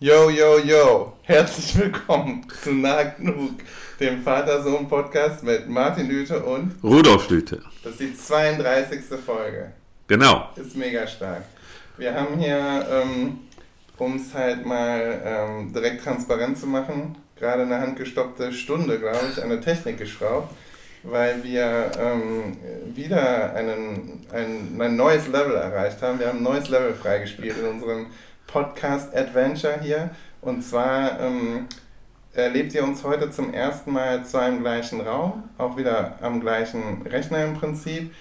Yo, yo, yo, herzlich willkommen zu Nah Genug, dem Vater-Sohn-Podcast mit Martin Lüte und Rudolf Lüte. Das ist die 32. Folge. Genau. Ist mega stark. Wir haben hier, ähm, um es halt mal ähm, direkt transparent zu machen, gerade eine handgestoppte Stunde, glaube ich, an der Technik geschraubt, weil wir ähm, wieder einen, ein, ein neues Level erreicht haben. Wir haben ein neues Level freigespielt in unserem Podcast Adventure hier. Und zwar ähm, erlebt ihr uns heute zum ersten Mal zu einem gleichen Raum, auch wieder am gleichen Rechner im Prinzip.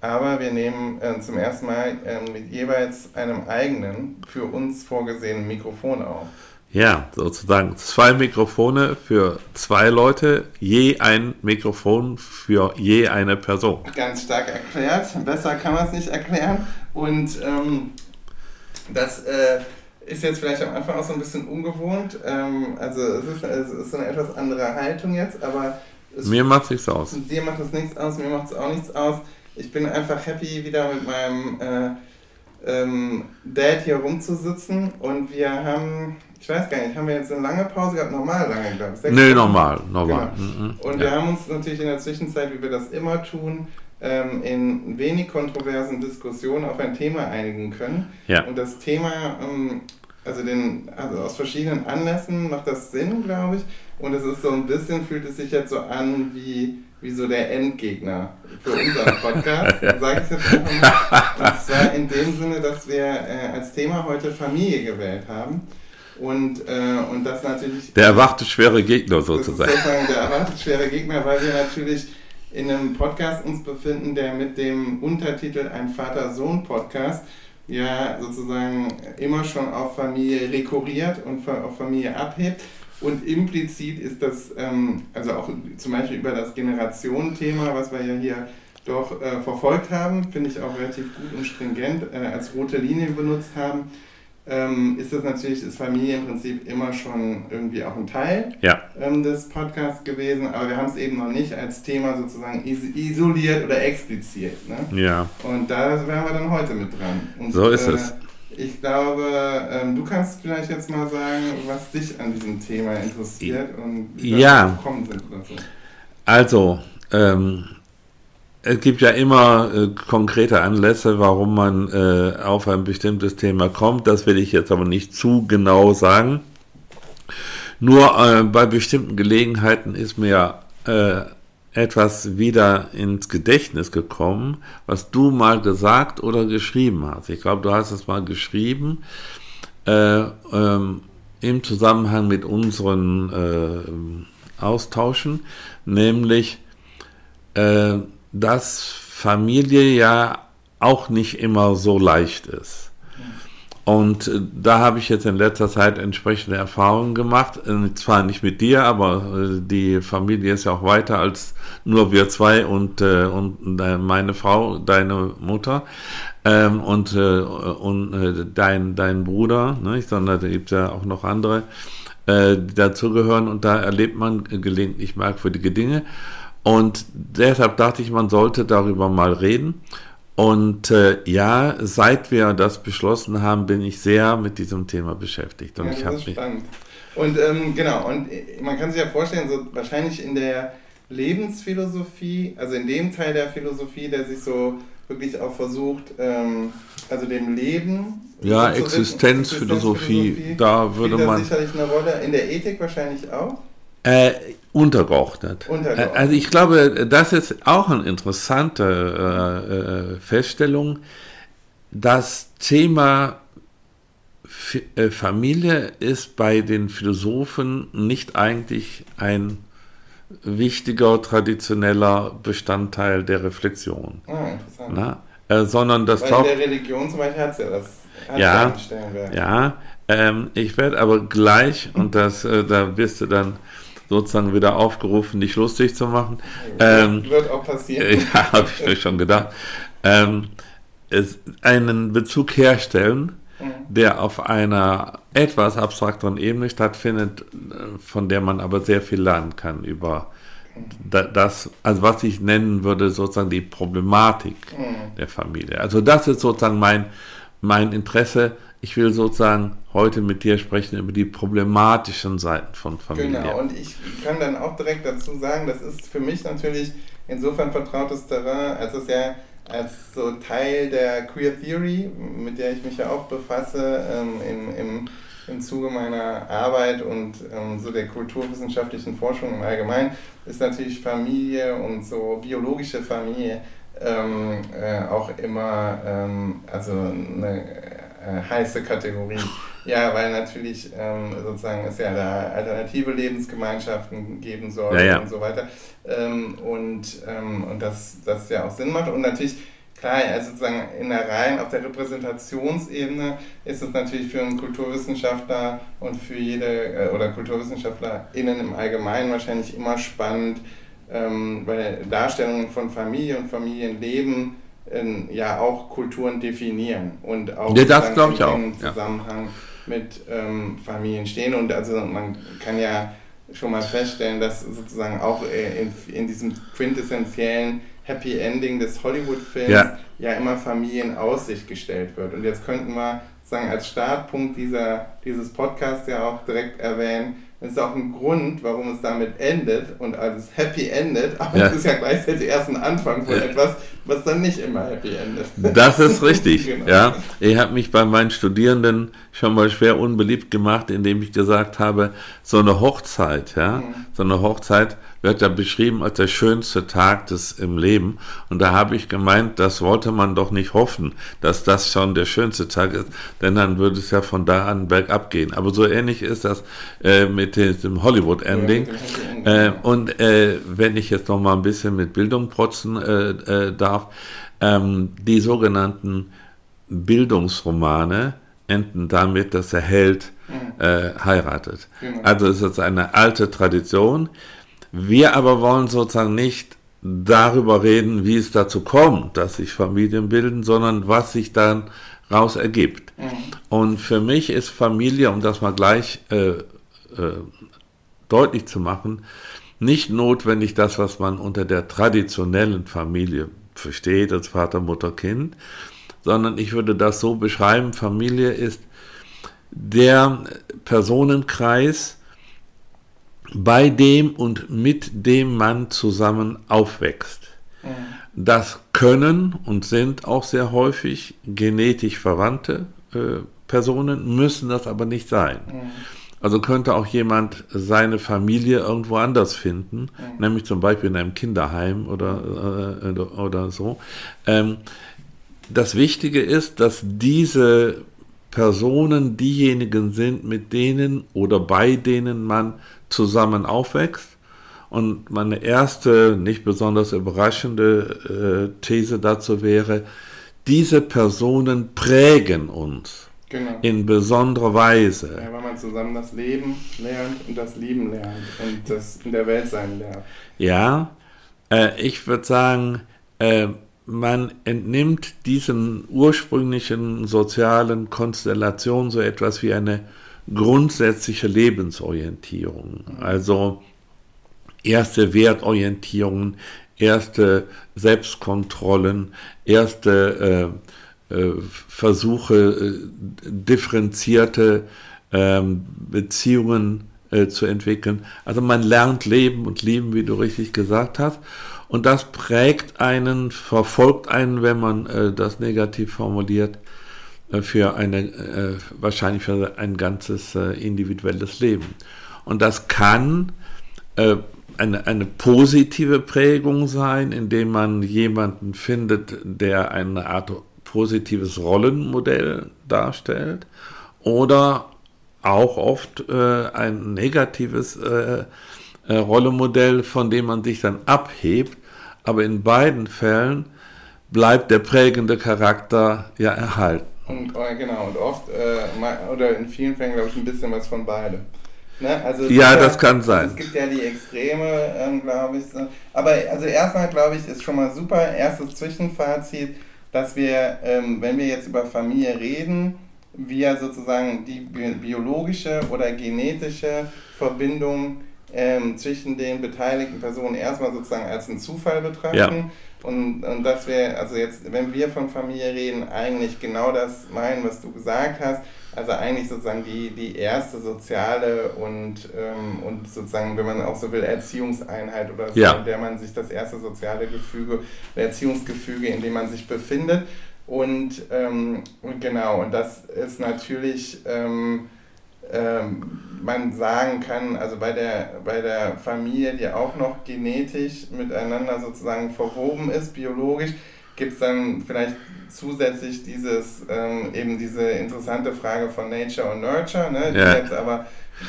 Aber wir nehmen äh, zum ersten Mal äh, mit jeweils einem eigenen, für uns vorgesehenen Mikrofon auf. Ja, sozusagen zwei Mikrofone für zwei Leute, je ein Mikrofon für je eine Person. Ganz stark erklärt, besser kann man es nicht erklären. Und ähm, das äh, ist jetzt vielleicht am Anfang auch so ein bisschen ungewohnt. Ähm, also es ist, es ist so eine etwas andere Haltung jetzt, aber mir macht es nichts aus. Dir macht es nichts aus, mir macht es auch nichts aus. Ich bin einfach happy, wieder mit meinem äh, ähm, Dad hier rumzusitzen und wir haben, ich weiß gar nicht, haben wir jetzt eine lange Pause gehabt? Normal lange, glaube ich. Nee, normal, normal. Genau. Mhm, und ja. wir haben uns natürlich in der Zwischenzeit, wie wir das immer tun, ähm, in wenig kontroversen Diskussionen auf ein Thema einigen können. Ja. Und das Thema, ähm, also, den, also aus verschiedenen Anlässen macht das Sinn, glaube ich. Und es ist so ein bisschen, fühlt es sich jetzt so an wie, wie so der Endgegner für unseren Podcast, sage ich jetzt einfach mal. Und zwar in dem Sinne, dass wir äh, als Thema heute Familie gewählt haben. Und, äh, und das natürlich. Der erwartet schwere Gegner sozusagen. Das ist sozusagen der erwartet schwere Gegner, weil wir natürlich in einem Podcast uns befinden, der mit dem Untertitel Ein Vater-Sohn-Podcast ja sozusagen immer schon auf Familie rekurriert und auf Familie abhebt. Und implizit ist das, ähm, also auch zum Beispiel über das Generationenthema, was wir ja hier doch äh, verfolgt haben, finde ich auch relativ gut und stringent äh, als rote Linie benutzt haben, ähm, ist das natürlich, ist Familie im Prinzip immer schon irgendwie auch ein Teil ja. ähm, des Podcasts gewesen, aber wir haben es eben noch nicht als Thema sozusagen is isoliert oder expliziert. Ne? Ja. Und da wären wir dann heute mit dran. Und, so ist äh, es. Ich glaube, ähm, du kannst vielleicht jetzt mal sagen, was dich an diesem Thema interessiert und wie ja. wir gekommen sind oder so. Also, ähm, es gibt ja immer äh, konkrete Anlässe, warum man äh, auf ein bestimmtes Thema kommt. Das will ich jetzt aber nicht zu genau sagen. Nur äh, bei bestimmten Gelegenheiten ist mir äh, etwas wieder ins Gedächtnis gekommen, was du mal gesagt oder geschrieben hast. Ich glaube, du hast es mal geschrieben äh, ähm, im Zusammenhang mit unseren äh, Austauschen, nämlich dass Familie ja auch nicht immer so leicht ist. Und äh, da habe ich jetzt in letzter Zeit entsprechende Erfahrungen gemacht. Äh, zwar nicht mit dir, aber äh, die Familie ist ja auch weiter als nur wir zwei und, und meine Frau, deine Mutter ähm, und, und dein, dein Bruder, ne? sondern da gibt es ja auch noch andere, die dazugehören und da erlebt man gelegentlich merkwürdige Dinge. Und deshalb dachte ich, man sollte darüber mal reden. Und äh, ja, seit wir das beschlossen haben, bin ich sehr mit diesem Thema beschäftigt. Und ja, ich das ist spannend. Und ähm, genau, und man kann sich ja vorstellen, so wahrscheinlich in der Lebensphilosophie, also in dem Teil der Philosophie, der sich so wirklich auch versucht, ähm, also dem Leben. Ja, Existenzphilosophie, Existenzphilosophie, da würde man. sicherlich eine Rolle, in der Ethik wahrscheinlich auch. Äh, untergeordnet. untergeordnet. Also ich glaube, das ist auch eine interessante äh, äh Feststellung. Das Thema äh, Familie ist bei den Philosophen nicht eigentlich ein wichtiger, traditioneller Bestandteil der Reflexion. Ah, interessant. Na? Äh, sondern das Weil in der Religion zum Beispiel hat es ja das. Ja, ja ähm, ich werde aber gleich, und das, da wirst du dann sozusagen wieder aufgerufen, dich lustig zu machen. Ähm, wird auch passieren. Ja, habe ich mir schon gedacht. Ähm, es, einen Bezug herstellen, mhm. der auf einer etwas abstrakteren Ebene stattfindet, von der man aber sehr viel lernen kann über das, also was ich nennen würde, sozusagen die Problematik mhm. der Familie. Also das ist sozusagen mein, mein Interesse, ich will sozusagen heute mit dir sprechen über die problematischen Seiten von Familie. Genau, und ich kann dann auch direkt dazu sagen, das ist für mich natürlich insofern vertrautes Terrain, als es ja als so Teil der Queer Theory, mit der ich mich ja auch befasse, ähm, im, im, im Zuge meiner Arbeit und ähm, so der kulturwissenschaftlichen Forschung im Allgemeinen, ist natürlich Familie und so biologische Familie ähm, äh, auch immer ähm, also eine äh, heiße Kategorie. Ja, weil natürlich ähm, sozusagen es ja da alternative Lebensgemeinschaften geben soll ja, ja. und so weiter. Ähm, und ähm, und das, das ja auch Sinn macht. Und natürlich, klar, also sozusagen in der rein auf der Repräsentationsebene ist es natürlich für einen Kulturwissenschaftler und für jede äh, oder KulturwissenschaftlerInnen im Allgemeinen wahrscheinlich immer spannend, ähm, weil Darstellungen von Familie und Familienleben ähm, ja auch Kulturen definieren und auch ja, das glaube ich auch. im Zusammenhang ja. mit ähm, Familien stehen. Und also man kann ja schon mal feststellen, dass sozusagen auch äh, in, in diesem quintessentiellen Happy Ending des Hollywood-Films ja. ja immer Familien Aussicht gestellt wird. Und jetzt könnten wir sagen, als Startpunkt dieser, dieses Podcasts ja auch direkt erwähnen, ist auch ein Grund, warum es damit endet und alles happy endet, aber ja. es ist ja gleichzeitig erst ein Anfang von ja. etwas, was dann nicht immer happy endet. Das ist richtig, genau. ja. Ich habe mich bei meinen Studierenden schon mal schwer unbeliebt gemacht, indem ich gesagt habe, so eine Hochzeit, ja, mhm. so eine Hochzeit wird da beschrieben als der schönste Tag des im Leben. Und da habe ich gemeint, das wollte man doch nicht hoffen, dass das schon der schönste Tag ist, denn dann würde es ja von da an bergab gehen. Aber so ähnlich ist das äh, mit dem Hollywood-Ending. Ja, äh, und äh, wenn ich jetzt noch mal ein bisschen mit Bildung protzen äh, äh, darf, ähm, die sogenannten Bildungsromane enden damit, dass der Held mhm. äh, heiratet. Genau. Also es ist eine alte Tradition. Wir aber wollen sozusagen nicht darüber reden, wie es dazu kommt, dass sich Familien bilden, sondern was sich dann raus ergibt. Mhm. Und für mich ist Familie, um das mal gleich äh, äh, deutlich zu machen, nicht notwendig das, was man unter der traditionellen Familie versteht, als Vater, Mutter, Kind, sondern ich würde das so beschreiben, Familie ist der Personenkreis, bei dem und mit dem man zusammen aufwächst. Mhm. Das können und sind auch sehr häufig genetisch verwandte äh, Personen, müssen das aber nicht sein. Mhm. Also könnte auch jemand seine Familie irgendwo anders finden, mhm. nämlich zum Beispiel in einem Kinderheim oder, äh, oder so. Ähm, das Wichtige ist, dass diese Personen diejenigen sind, mit denen oder bei denen man zusammen aufwächst. Und meine erste, nicht besonders überraschende äh, These dazu wäre, diese Personen prägen uns genau. in besonderer Weise. Ja, weil man zusammen das Leben lernt und das Lieben lernt und das in der Welt sein lernt. Ja, äh, ich würde sagen, äh, man entnimmt diesen ursprünglichen sozialen Konstellationen so etwas wie eine grundsätzliche Lebensorientierung. Also erste Wertorientierungen, erste Selbstkontrollen, erste äh, äh, Versuche, äh, differenzierte ähm, Beziehungen äh, zu entwickeln. Also man lernt leben und lieben, wie du richtig gesagt hast. Und das prägt einen, verfolgt einen, wenn man äh, das negativ formuliert, für eine, äh, wahrscheinlich für ein ganzes äh, individuelles Leben. Und das kann eine, eine positive Prägung sein, indem man jemanden findet, der eine Art positives Rollenmodell darstellt oder auch oft äh, ein negatives äh, äh, Rollenmodell, von dem man sich dann abhebt. Aber in beiden Fällen bleibt der prägende Charakter ja erhalten. Und äh, genau, und oft, äh, oder in vielen Fällen, glaube ich, ein bisschen was von beidem. Ne? Also ja, das kann sein. Es gibt ja die Extreme, ähm, glaube ich. So. Aber also erstmal, glaube ich, ist schon mal super. Erstes Zwischenfazit, dass wir, ähm, wenn wir jetzt über Familie reden, wir sozusagen die biologische oder genetische Verbindung ähm, zwischen den beteiligten Personen erstmal sozusagen als einen Zufall betrachten. Ja. Und, und dass wir, also jetzt, wenn wir von Familie reden, eigentlich genau das meinen, was du gesagt hast. Also eigentlich sozusagen die, die erste soziale und, ähm, und sozusagen, wenn man auch so will, Erziehungseinheit oder so, Ja. in der man sich das erste soziale Gefüge, Erziehungsgefüge, in dem man sich befindet. Und, ähm, und genau, und das ist natürlich, ähm, ähm, man sagen kann, also bei der, bei der Familie, die auch noch genetisch miteinander sozusagen verwoben ist, biologisch, gibt es dann vielleicht zusätzlich dieses, ähm, eben diese interessante Frage von Nature und Nurture, ne, die Ja. jetzt aber,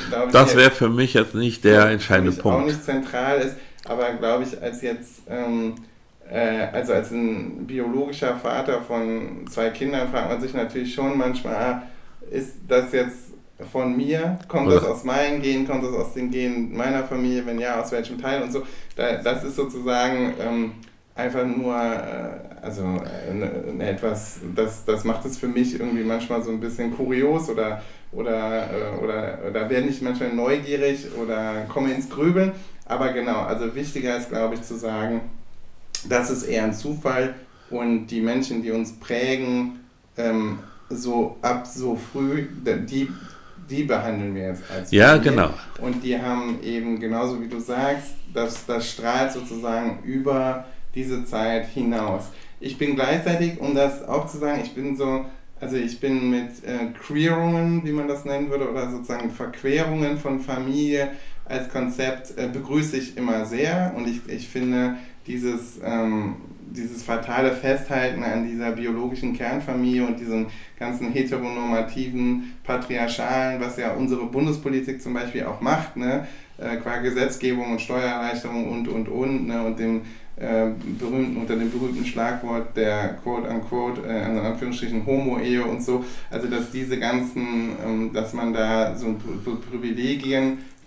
glaube ich, Das wäre für mich jetzt nicht der entscheidende mich auch Punkt. nicht zentral ist, aber glaube ich, als jetzt, ähm, äh, also als ein biologischer Vater von zwei Kindern fragt man sich natürlich schon manchmal, ah, ist das jetzt von mir? Kommt das Oder- aus meinen Genen? Kommt das aus den Genen meiner Familie? Wenn ja, aus welchem Teil und so? Da, das ist sozusagen ähm, einfach nur, äh, also äh, ne, ne, etwas, das, das macht es für mich irgendwie manchmal so ein bisschen kurios oder, oder, äh, oder da werde ich manchmal neugierig oder komme ins Grübeln. Aber genau, also wichtiger ist, glaube ich, zu sagen, das ist eher ein Zufall und die Menschen, die uns prägen, ähm, so ab so früh, die, die behandeln wir jetzt als Ja, Familie. genau. Und die haben eben, genauso wie du sagst, das, das strahlt sozusagen über diese Zeit hinaus. Ich bin gleichzeitig, um das auch zu sagen, ich bin so, also ich bin mit äh, Queerungen, wie man das nennen würde, oder sozusagen Verquerungen von Familie als Konzept äh, begrüße ich immer sehr und ich, ich finde dieses, ähm, dieses fatale Festhalten an dieser biologischen Kernfamilie und diesem ganzen heteronormativen, patriarchalen, was ja unsere Bundespolitik zum Beispiel auch macht, ne? äh, qua Gesetzgebung und Steuererleichterung und, und, und, ne? und dem äh, berühmten, unter dem berühmten Schlagwort der quote-unquote, äh, in Anführungsstrichen Homo-Ehe und so, also dass diese ganzen, ähm, dass man da so, so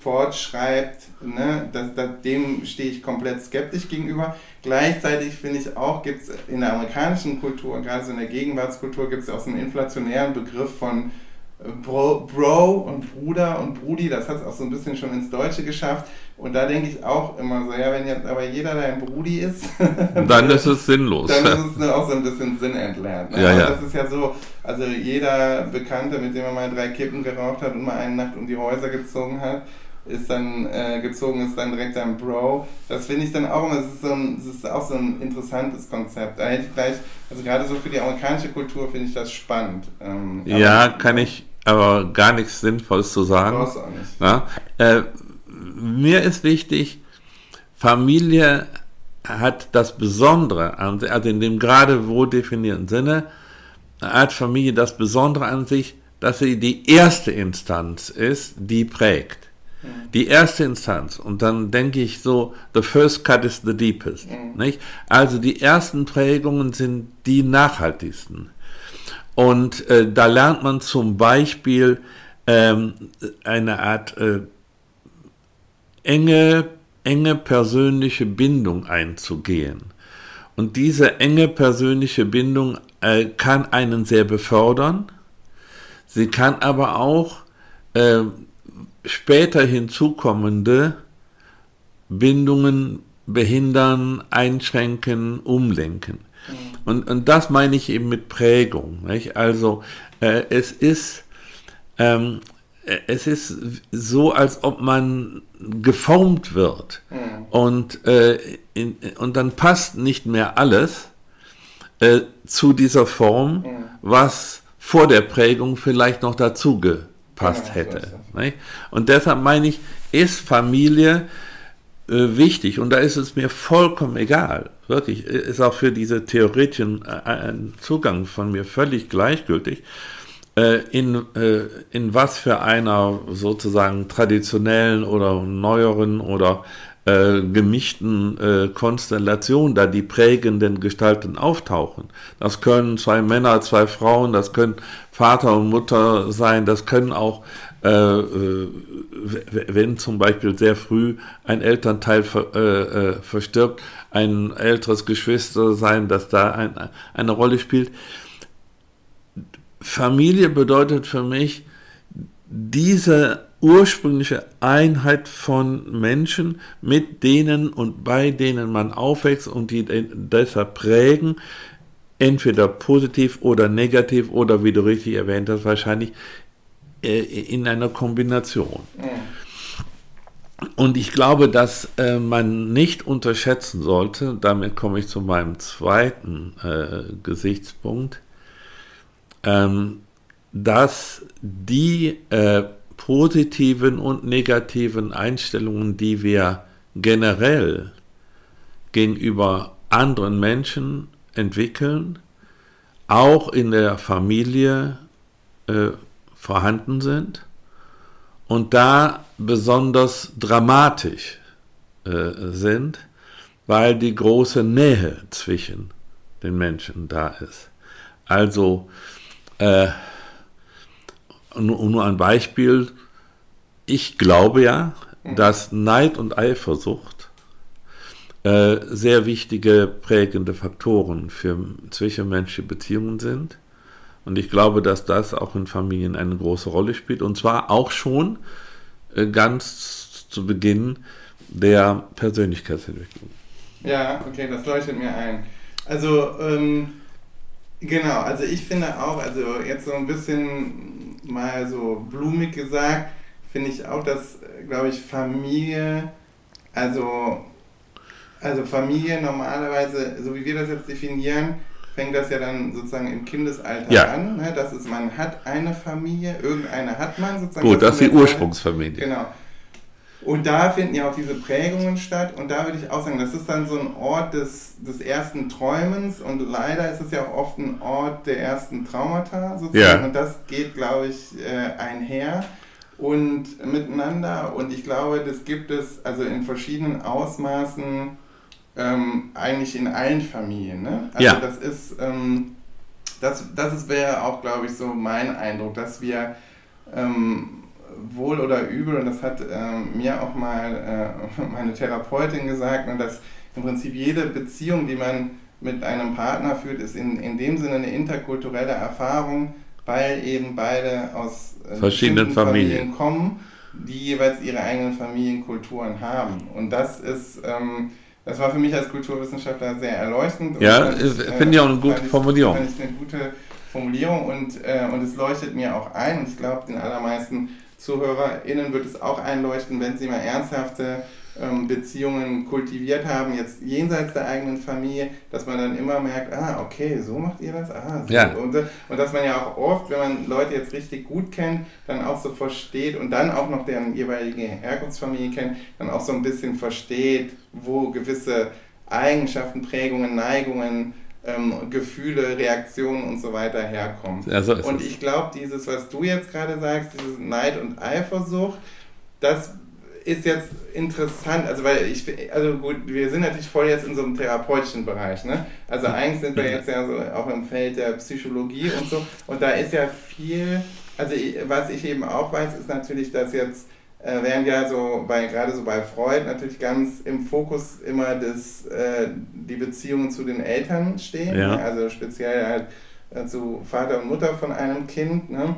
Privilegien fortschreibt, ne, das, das, dem stehe ich komplett skeptisch gegenüber. Gleichzeitig finde ich auch, gibt es in der amerikanischen Kultur, gerade so in der Gegenwartskultur, gibt es auch so einen inflationären Begriff von äh, Bro, Bro und Bruder und Brudi, das hat es auch so ein bisschen schon ins Deutsche geschafft. Und da denke ich auch immer so, ja, wenn jetzt aber jeder dein Brudi ist, Dann ist es sinnlos. dann ist es auch so ein bisschen sinnentleert. Ne? Ja, ja. Das ist ja so, also jeder Bekannte, mit dem er mal drei Kippen geraucht hat und mal eine Nacht um die Häuser gezogen hat, ist dann äh, gezogen, ist dann direkt ein Bro. Das finde ich dann auch immer, es ist, so ein, es ist auch so ein interessantes Konzept. Da hätte ich gleich, also gerade so für die amerikanische Kultur finde ich das spannend. Ähm, Ja, kann ich aber gar nichts Sinnvolles zu sagen. Brauchst du auch nicht. Ja? Äh, mir ist wichtig, Familie hat das Besondere an sich, also in dem gerade wohl definierten Sinne, hat Familie das Besondere an sich, dass sie die erste Instanz ist, die prägt. Die erste Instanz. Und dann denke ich so, the first cut is the deepest. Nicht? Also die ersten Prägungen sind die nachhaltigsten. Und äh, da lernt man zum Beispiel ähm, eine Art äh, enge, enge persönliche Bindung einzugehen. Und diese enge persönliche Bindung äh, kann einen sehr befördern. Sie kann aber auch äh, später hinzukommende Bindungen behindern, einschränken, umlenken. Und, und das meine ich eben mit Prägung. Nicht? Also äh, es ist ähm, äh, es ist so, als ob man geformt wird und, äh, in, und dann passt nicht mehr alles äh, zu dieser Form, was vor der Prägung vielleicht noch dazu gepasst hätte. nicht? Und deshalb meine ich, ist Familie äh, wichtig und da ist es mir vollkommen egal. Wirklich, äh, ist auch für diese theoretischen äh, Zugang von mir völlig gleichgültig, äh, in, in was für einer sozusagen traditionellen oder neueren oder äh, gemischten äh, Konstellation da die prägenden Gestalten auftauchen. Das können zwei Männer, zwei Frauen, das können Vater und Mutter sein, das können auch äh, äh, wenn zum Beispiel sehr früh ein Elternteil ver, äh, verstirbt, ein älteres Geschwister sein, das da ein, eine Rolle spielt. Familie bedeutet für mich, diese ursprüngliche Einheit von Menschen, mit denen und bei denen man aufwächst und die deshalb prägen, entweder positiv oder negativ oder wie du richtig erwähnt hast, wahrscheinlich äh, in einer Kombination. Und ich glaube, dass äh, man nicht unterschätzen sollte, damit komme ich zu meinem zweiten äh, Gesichtspunkt, ähm, dass die äh, positiven und negativen Einstellungen, die wir generell gegenüber anderen Menschen entwickeln, auch in der Familie äh, vorhanden sind und da besonders dramatisch äh, sind, weil die große Nähe zwischen den Menschen da ist. Also äh, nur, nur ein Beispiel, ich glaube ja, dass Neid und Eifersucht äh, sehr wichtige prägende Faktoren für zwischenmenschliche Beziehungen sind. Und ich glaube, dass das auch in Familien eine große Rolle spielt. Und zwar auch schon äh, ganz zu Beginn der Persönlichkeitsentwicklung. Ja, okay, das leuchtet mir ein. Also, ähm, genau, also ich finde auch, also jetzt so ein bisschen mal so blumig gesagt, finde ich auch, dass, glaube ich, Familie, also, also Familie normalerweise, so wie wir das jetzt definieren, fängt das ja dann sozusagen im Kindesalter ja. an. Ne? Das ist, man hat eine Familie, irgendeine hat man sozusagen. Gut, das, das ist die Ursprungsfamilie. Genau. Und da finden ja auch diese Prägungen statt. Und da würde ich auch sagen, das ist dann so ein Ort des, des ersten Träumens. Und leider ist es ja auch oft ein Ort der ersten Traumata sozusagen. Ja. Und das geht, glaube ich, äh, einher und miteinander. Und ich glaube, das gibt es also in verschiedenen Ausmaßen ähm, eigentlich in allen Familien. Ne? Also ja. das ist, ähm, das, das ist, wäre auch, glaube ich, so mein Eindruck, dass wir ähm, wohl oder übel, und das hat äh, mir auch mal äh, meine Therapeutin gesagt, ne, dass im Prinzip jede Beziehung, die man mit einem Partner führt, ist in, in dem Sinne eine interkulturelle Erfahrung, weil eben beide aus äh, verschiedenen Familien. Familien kommen, die jeweils ihre eigenen Familienkulturen haben. Und das ist ähm, das war für mich als Kulturwissenschaftler sehr erleuchtend. Ja, ich, finde ich auch eine gute Formulierung. Finde ich eine gute Formulierung und, äh, und es leuchtet mir auch ein und ich glaube, den allermeisten ZuhörerInnen wird es auch einleuchten, wenn sie mal ernsthafte ähm, Beziehungen kultiviert haben, jetzt jenseits der eigenen Familie, dass man dann immer merkt, ah, okay, so macht ihr das, ah, so. Ja. Und, und dass man ja auch oft, wenn man Leute jetzt richtig gut kennt, dann auch so versteht und dann auch noch deren jeweilige Herkunftsfamilie kennt, dann auch so ein bisschen versteht, wo gewisse Eigenschaften, Prägungen, Neigungen, ähm, Gefühle, Reaktionen und so weiter herkommen. Ja, so und ich glaube, dieses, was du jetzt gerade sagst, dieses Neid und Eifersucht, das ist jetzt interessant, also weil ich, also gut, wir sind natürlich voll jetzt in so einem therapeutischen Bereich, ne? Also eigentlich sind wir jetzt ja so auch im Feld der Psychologie und so und da ist ja viel, also was ich eben auch weiß, ist natürlich, dass jetzt äh, während ja so bei gerade so bei Freud natürlich ganz im Fokus immer das, äh, die Beziehungen zu den Eltern stehen, ja. also speziell halt äh, zu Vater und Mutter von einem Kind, ne?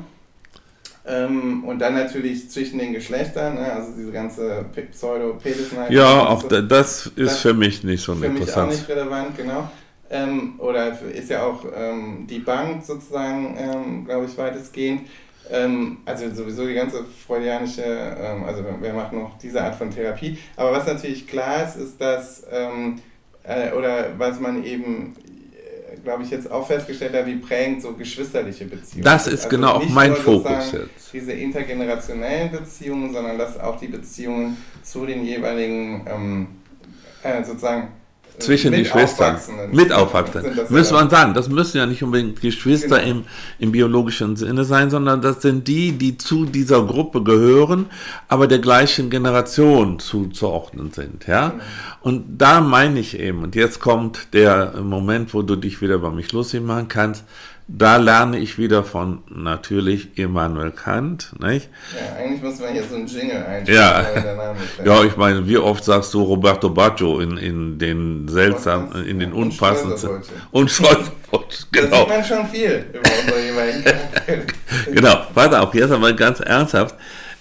Ähm, und dann natürlich zwischen den Geschlechtern, ne? also diese ganze Pseudo-Penisneid. Ja, auch so. das ist das für mich nicht so interessant. Für mich auch nicht relevant, genau. Ähm, oder ist ja auch ähm, die Bank sozusagen, ähm, glaube ich, weitestgehend. Ähm, also sowieso die ganze freudianische, ähm, also wer macht noch diese Art von Therapie. Aber was natürlich klar ist, ist, dass, äh, oder was man eben glaube ich, jetzt auch festgestellt hat, wie prägend so geschwisterliche Beziehungen Das ist also genau auch mein Fokus jetzt. Diese intergenerationellen Beziehungen, sondern dass auch die Beziehungen zu den jeweiligen ähm, äh, sozusagen zwischen die Schwestern. Mit Aufwachsenden. Müssen man sagen, das müssen ja nicht unbedingt Geschwister genau. im, im biologischen Sinne sein, sondern das sind die, die zu dieser Gruppe gehören, aber der gleichen Generation zuzuordnen sind. Ja? Genau. Und da meine ich eben, und jetzt kommt der Moment, wo du dich wieder bei mich lustig machen kannst, da lerne ich wieder von natürlich Immanuel Kant. Nicht? Ja, eigentlich muss man hier so einen Jingle einstellen. Ja. ja, ich meine, wie oft sagst du Roberto Baggio in, in den seltsamen, in den unpassenden. Und Scholz. genau. Da sieht man schon viel über unsere jeweiligen Genau, warte auf, jetzt aber ganz ernsthaft.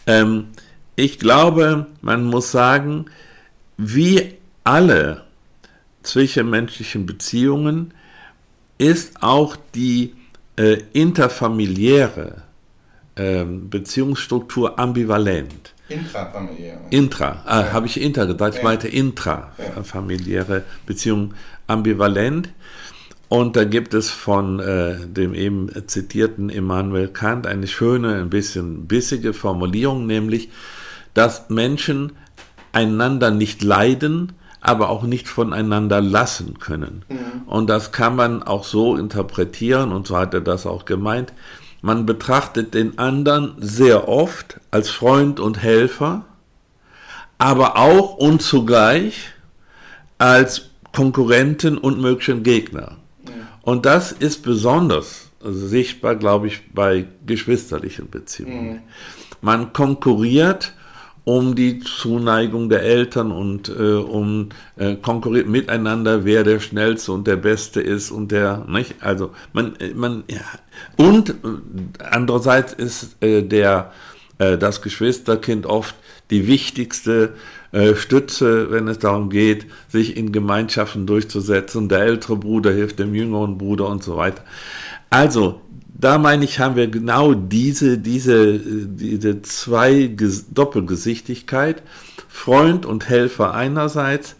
Ähm, ich glaube, man muss sagen, wie alle zwischenmenschlichen Beziehungen ist auch die äh, interfamiliäre äh, Beziehungsstruktur ambivalent. Intrafamiliäre. Intra, äh, ja. habe ich inter gesagt, ich meinte intrafamiliäre Beziehung ambivalent. Und da gibt es von äh, dem eben zitierten Immanuel Kant eine schöne, ein bisschen bissige Formulierung, nämlich, dass Menschen einander nicht leiden, aber auch nicht voneinander lassen können. Mhm. Und das kann man auch so interpretieren, und so hat er das auch gemeint. Man betrachtet den anderen sehr oft als Freund und Helfer, aber auch und zugleich als Konkurrenten und möglichen Gegner. Mhm. Und das ist besonders sichtbar, glaube ich, bei geschwisterlichen Beziehungen. Mhm. Man konkurriert um die Zuneigung der Eltern und äh, um äh, konkurriert miteinander, wer der schnellste und der beste ist und der nicht. Also man man ja. und äh, andererseits ist äh, der äh, das Geschwisterkind oft die wichtigste äh, Stütze, wenn es darum geht, sich in Gemeinschaften durchzusetzen. Der ältere Bruder hilft dem jüngeren Bruder und so weiter. Also da meine ich, haben wir genau diese, diese, diese zwei Doppelgesichtigkeit, Freund und Helfer einerseits,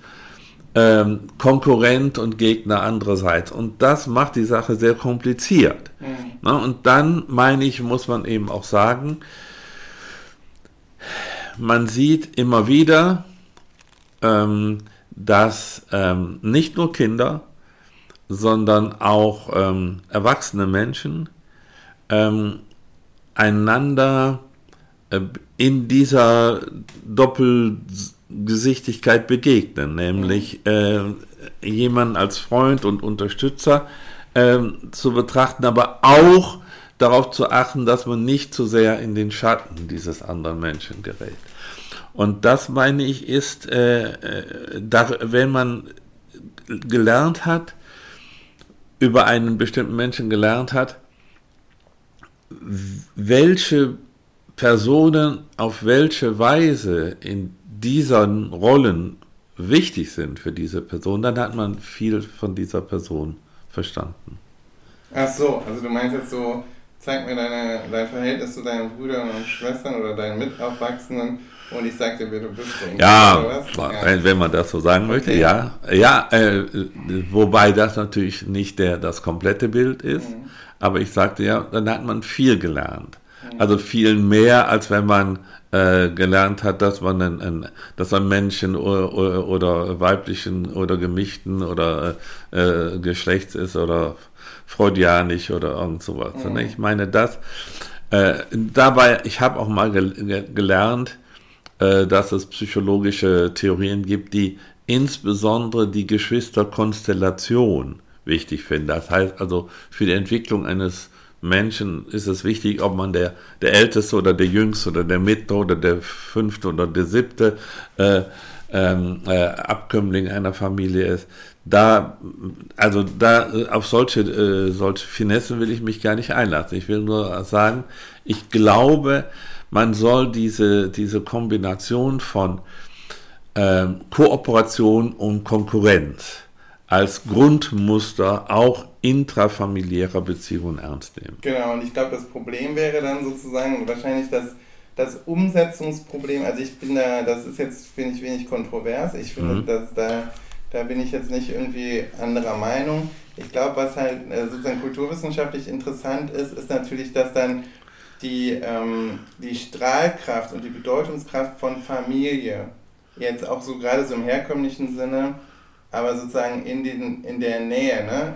ähm, Konkurrent und Gegner andererseits. Und das macht die Sache sehr kompliziert. Mhm. Na, und dann, meine ich, muss man eben auch sagen, man sieht immer wieder, ähm, dass ähm, nicht nur Kinder, sondern auch ähm, erwachsene Menschen ähm, einander äh, in dieser Doppelgesichtigkeit begegnen, nämlich äh, jemanden als Freund und Unterstützer äh, zu betrachten, aber auch darauf zu achten, dass man nicht zu sehr in den Schatten dieses anderen Menschen gerät. Und das meine ich ist, äh, äh da, wenn man gelernt hat, über einen bestimmten Menschen gelernt hat, welche Personen auf welche Weise in diesen Rollen wichtig sind für diese Person, dann hat man viel von dieser Person verstanden. Ach so, also du meinst jetzt so, zeig mir deine, dein Verhältnis zu deinen Brüdern und Schwestern oder deinen Mitaufwachsenden und ich sag dir, wer du bist. Ja, ja, wenn man das so sagen okay. möchte, ja. Ja, äh, wobei das natürlich nicht der, das komplette Bild ist. Mhm. Aber ich sagte ja, dann hat man viel gelernt. Mhm. Also viel mehr, als wenn man äh, gelernt hat, dass man ein, ein, dass man Menschen oder, oder, oder, weiblichen oder gemischten oder äh, Geschlechts ist oder freudianisch oder irgend sowas. Mhm. Ich meine das. Äh, dabei, ich habe auch mal ge gelernt, äh, dass es psychologische Theorien gibt, die insbesondere die Geschwisterkonstellation wichtig finde. Das heißt also, für die Entwicklung eines Menschen ist es wichtig, ob man der, der Älteste oder der Jüngste oder der Mitte oder der Fünfte oder der Siebte äh, ähm, äh, Abkömmling einer Familie ist. Da, also da, auf solche, äh, solche Finessen will ich mich gar nicht einlassen. Ich will nur sagen, ich glaube, man soll diese, diese Kombination von ähm, Kooperation und Konkurrenz als Grundmuster auch intrafamiliärer Beziehungen ernst nehmen. Genau, und ich glaube, das Problem wäre dann sozusagen wahrscheinlich das, das Umsetzungsproblem. Also ich bin da, das ist jetzt, finde ich, wenig kontrovers. Ich finde, mhm. dass da, da bin ich jetzt nicht irgendwie anderer Meinung. Ich glaube, was halt äh, sozusagen kulturwissenschaftlich interessant ist, ist natürlich, dass dann die, ähm, die Strahlkraft und die Bedeutungskraft von Familie jetzt auch so gerade so im herkömmlichen Sinne aber sozusagen in, den, in der Nähe, ne?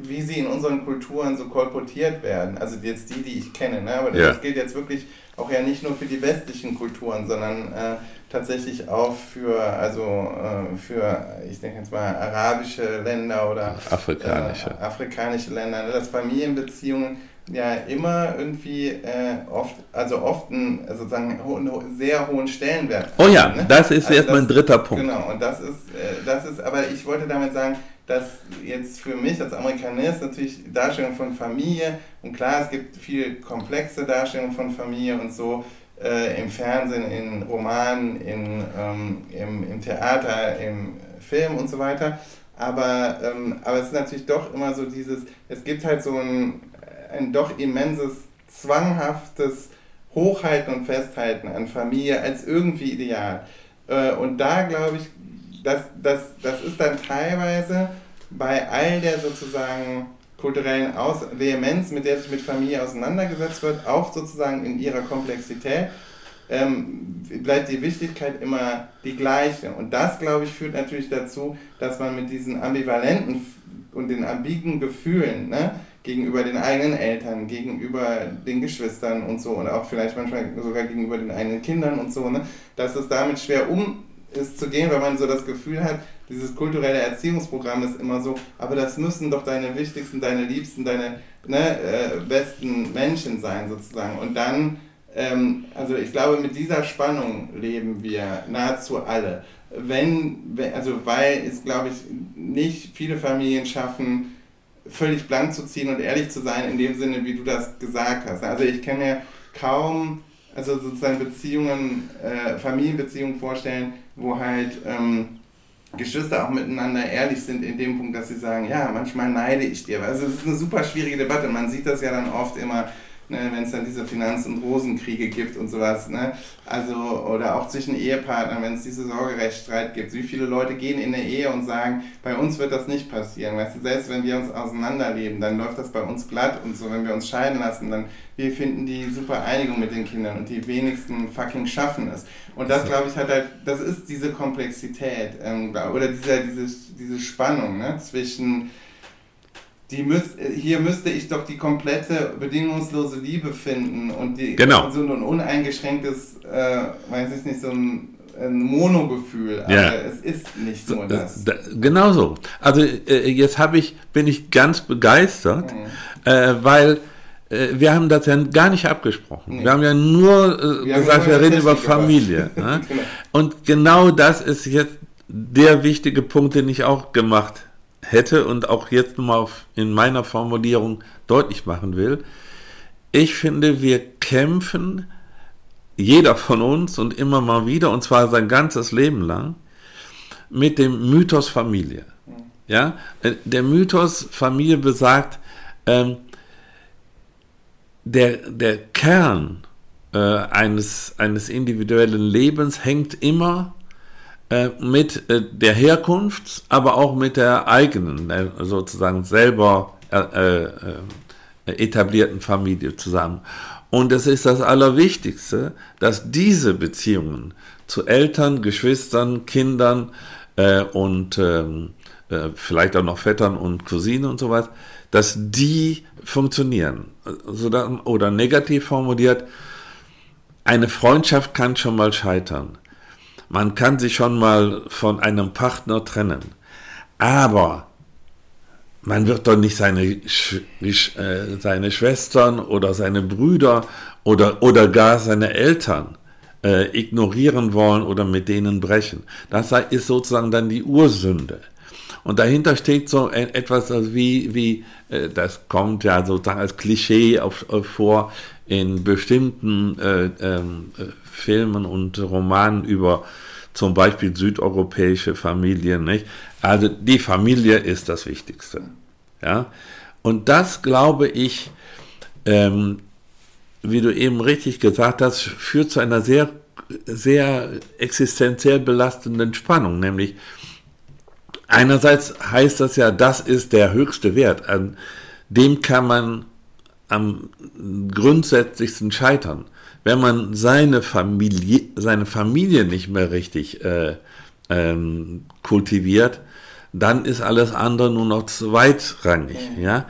wie sie in unseren Kulturen so kolportiert werden. Also jetzt die, die ich kenne, ne? aber ja. das gilt jetzt wirklich auch ja nicht nur für die westlichen Kulturen, sondern äh, tatsächlich auch für, also äh, für, ich denke jetzt mal, arabische Länder oder afrikanische, äh, afrikanische Länder, ne? dass Familienbeziehungen ja immer irgendwie äh, oft, also oft einen also sozusagen ho sehr hohen Stellenwert. Oh ja, ne? das ist also jetzt mein dritter Punkt. Genau, und das ist, äh, das ist, aber ich wollte damit sagen, dass jetzt für mich als Amerikanist natürlich Darstellung von Familie, und klar, es gibt viel komplexe Darstellungen von Familie und so, äh, im Fernsehen, in Romanen, in, ähm, im, im Theater, im Film und so weiter. Aber, ähm, aber es ist natürlich doch immer so dieses, es gibt halt so ein, ein doch immenses, zwanghaftes Hochhalten und Festhalten an Familie als irgendwie ideal. Äh, und da glaube ich, das, das, das ist dann teilweise bei all der sozusagen kulturellen Aus Vehemenz, mit der sich mit Familie auseinandergesetzt wird, auch sozusagen in ihrer Komplexität, ähm, bleibt die Wichtigkeit immer die gleiche. Und das, glaube ich, führt natürlich dazu, dass man mit diesen ambivalenten und den ambigen Gefühlen ne, gegenüber den eigenen Eltern, gegenüber den Geschwistern und so und auch vielleicht manchmal sogar gegenüber den eigenen Kindern und so, ne, dass es damit schwer um ist zu gehen, weil man so das Gefühl hat, dieses kulturelle Erziehungsprogramm ist immer so, aber das müssen doch deine wichtigsten, deine liebsten, deine ne, äh, besten Menschen sein sozusagen. Und dann, ähm, also ich glaube, mit dieser Spannung leben wir nahezu alle. Wenn, also weil es, glaube ich, nicht viele Familien schaffen, völlig blank zu ziehen und ehrlich zu sein, in dem Sinne, wie du das gesagt hast. Also ich kann mir kaum, also sozusagen Beziehungen, äh, Familienbeziehungen vorstellen, wo halt ähm, Geschwister auch miteinander ehrlich sind in dem Punkt, dass sie sagen, ja, manchmal neide ich dir. Also es ist eine super schwierige Debatte. Man sieht das ja dann oft immer, ne, wenn es dann diese Finanz- und Rosenkriege gibt und sowas. Ne? Also, oder auch zwischen Ehepartnern, wenn es diese Sorgerechtsstreit gibt. Wie viele Leute gehen in eine Ehe und sagen, bei uns wird das nicht passieren. Weißt du, selbst wenn wir uns auseinanderleben, dann läuft das bei uns glatt und so. Wenn wir uns scheiden lassen, dann wir finden die super Einigung mit den Kindern und die wenigsten fucking schaffen es. Und das, glaube ich, hat halt, das ist diese Komplexität ähm, oder dieser, dieses, diese Spannung ne, zwischen die müß, hier müsste ich doch die komplette bedingungslose Liebe finden und die genau. so ein uneingeschränktes, äh, weiß ich nicht, so ein, ein Monogefühl. Aber Ja. es ist nicht nur das. Da, genau so. Also äh, jetzt habe ich, bin ich ganz begeistert, Mhm. äh, weil äh, wir haben das ja gar nicht abgesprochen. Nee. Wir haben ja nur äh, Wir gesagt, wir reden über. Familie. ne? Genau. Und genau das ist jetzt der wichtige Punkt, den ich auch gemacht hätte und auch jetzt nochmal in meiner Formulierung deutlich machen will. Ich finde, wir kämpfen, jeder von uns und immer mal wieder, und zwar sein ganzes Leben lang, mit dem Mythos Familie. Ja, Äh, der Mythos Familie besagt, ähm, der, der Kern äh, eines, eines individuellen Lebens hängt immer äh, mit äh, der Herkunft, aber auch mit der eigenen, äh, sozusagen selber etablierten Familie zusammen. Und es ist das Allerwichtigste, dass diese Beziehungen zu Eltern, Geschwistern, Kindern und ähm, äh, vielleicht auch noch Vettern und Cousinen und sowas, dass die funktionieren. Also oder negativ formuliert, eine Freundschaft kann schon mal scheitern. Man kann sich schon mal von einem Partner trennen. Aber man wird doch nicht seine, äh, seine Schwestern oder seine Brüder oder, oder gar seine Eltern äh, ignorieren wollen oder mit denen brechen. Das ist sozusagen dann die Ursünde. Und dahinter steht so e- etwas also wie, wie äh, das kommt ja sozusagen als Klischee auf, auf vor in bestimmten äh, ähm, äh, Filmen und Romanen über zum Beispiel südeuropäische Familien. Nicht? Also die Familie ist das Wichtigste. Ja? Und das glaube ich, ähm, wie du eben richtig gesagt hast, führt zu einer sehr, sehr existenziell belastenden Spannung, nämlich einerseits heißt das ja, das ist der höchste Wert, an dem kann man am grundsätzlichsten scheitern. Wenn man seine Familie, seine Familie nicht mehr richtig äh, ähm, kultiviert, dann ist alles andere nur noch zweitrangig. Ja?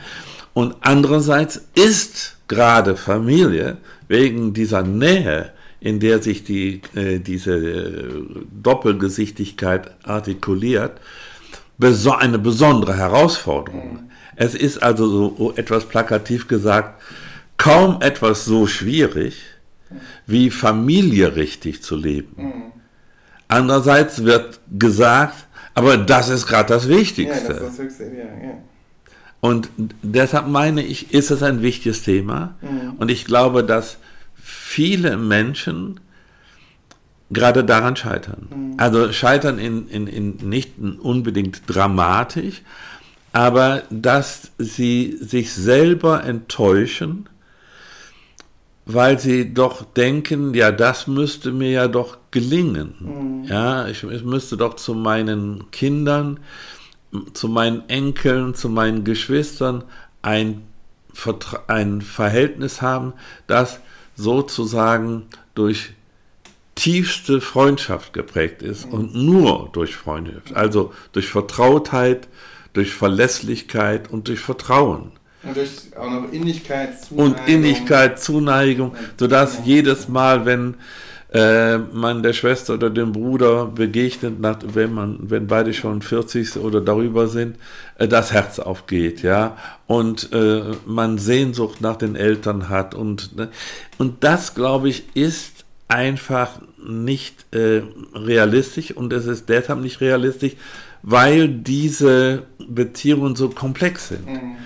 Und andererseits ist gerade Familie wegen dieser Nähe, in der sich die, äh, diese äh, Doppelgesichtigkeit artikuliert, beso eine besondere Herausforderung. Es ist also so etwas plakativ gesagt, kaum etwas so schwierig, wie Familie richtig zu leben. Andererseits wird gesagt, aber das ist gerade das Ja, Wichtigste. das ist das höchste Ideal, ja. Und deshalb meine ich, ist es ein wichtiges Thema. Und ich glaube, dass viele Menschen gerade daran scheitern. Mhm. Also scheitern in, in, in nicht unbedingt dramatisch, aber dass sie sich selber enttäuschen, weil sie doch denken, ja, das müsste mir ja doch gelingen. Mhm. Ja, ich, ich müsste doch zu meinen Kindern, zu meinen Enkeln, zu meinen Geschwistern ein, ein Verhältnis haben, das sozusagen durch tiefste Freundschaft geprägt ist mhm. und nur durch Freundschaft, also durch Vertrautheit, durch Verlässlichkeit und durch Vertrauen. Und durch auch noch Innigkeit, Zuneigung. Und Innigkeit, Zuneigung, sodass jedes Mal, wenn äh, man der Schwester oder dem Bruder begegnet, nach, wenn man, wenn beide schon 40 oder darüber sind, äh, das Herz aufgeht, ja, und äh, man Sehnsucht nach den Eltern hat und ne, und das, glaube ich, ist einfach nicht äh, realistisch und es ist deshalb nicht realistisch, weil diese Beziehungen so komplex sind. Mhm.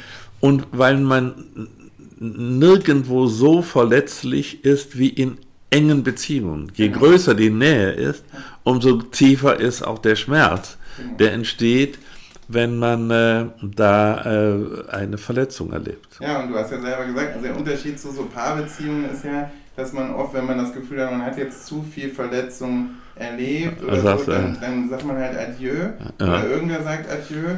Und weil man nirgendwo so verletzlich ist wie in engen Beziehungen. Je genau. größer die Nähe ist, umso tiefer ist auch der Schmerz, genau. der entsteht, wenn man äh, da äh, eine Verletzung erlebt. Ja, und du hast ja selber gesagt, also der Unterschied zu so Paarbeziehungen ist ja, dass man oft, wenn man das Gefühl hat, man hat jetzt zu viel Verletzung erlebt oder so, dann, dann, sagt man halt Adieu ja. oder irgendwer sagt Adieu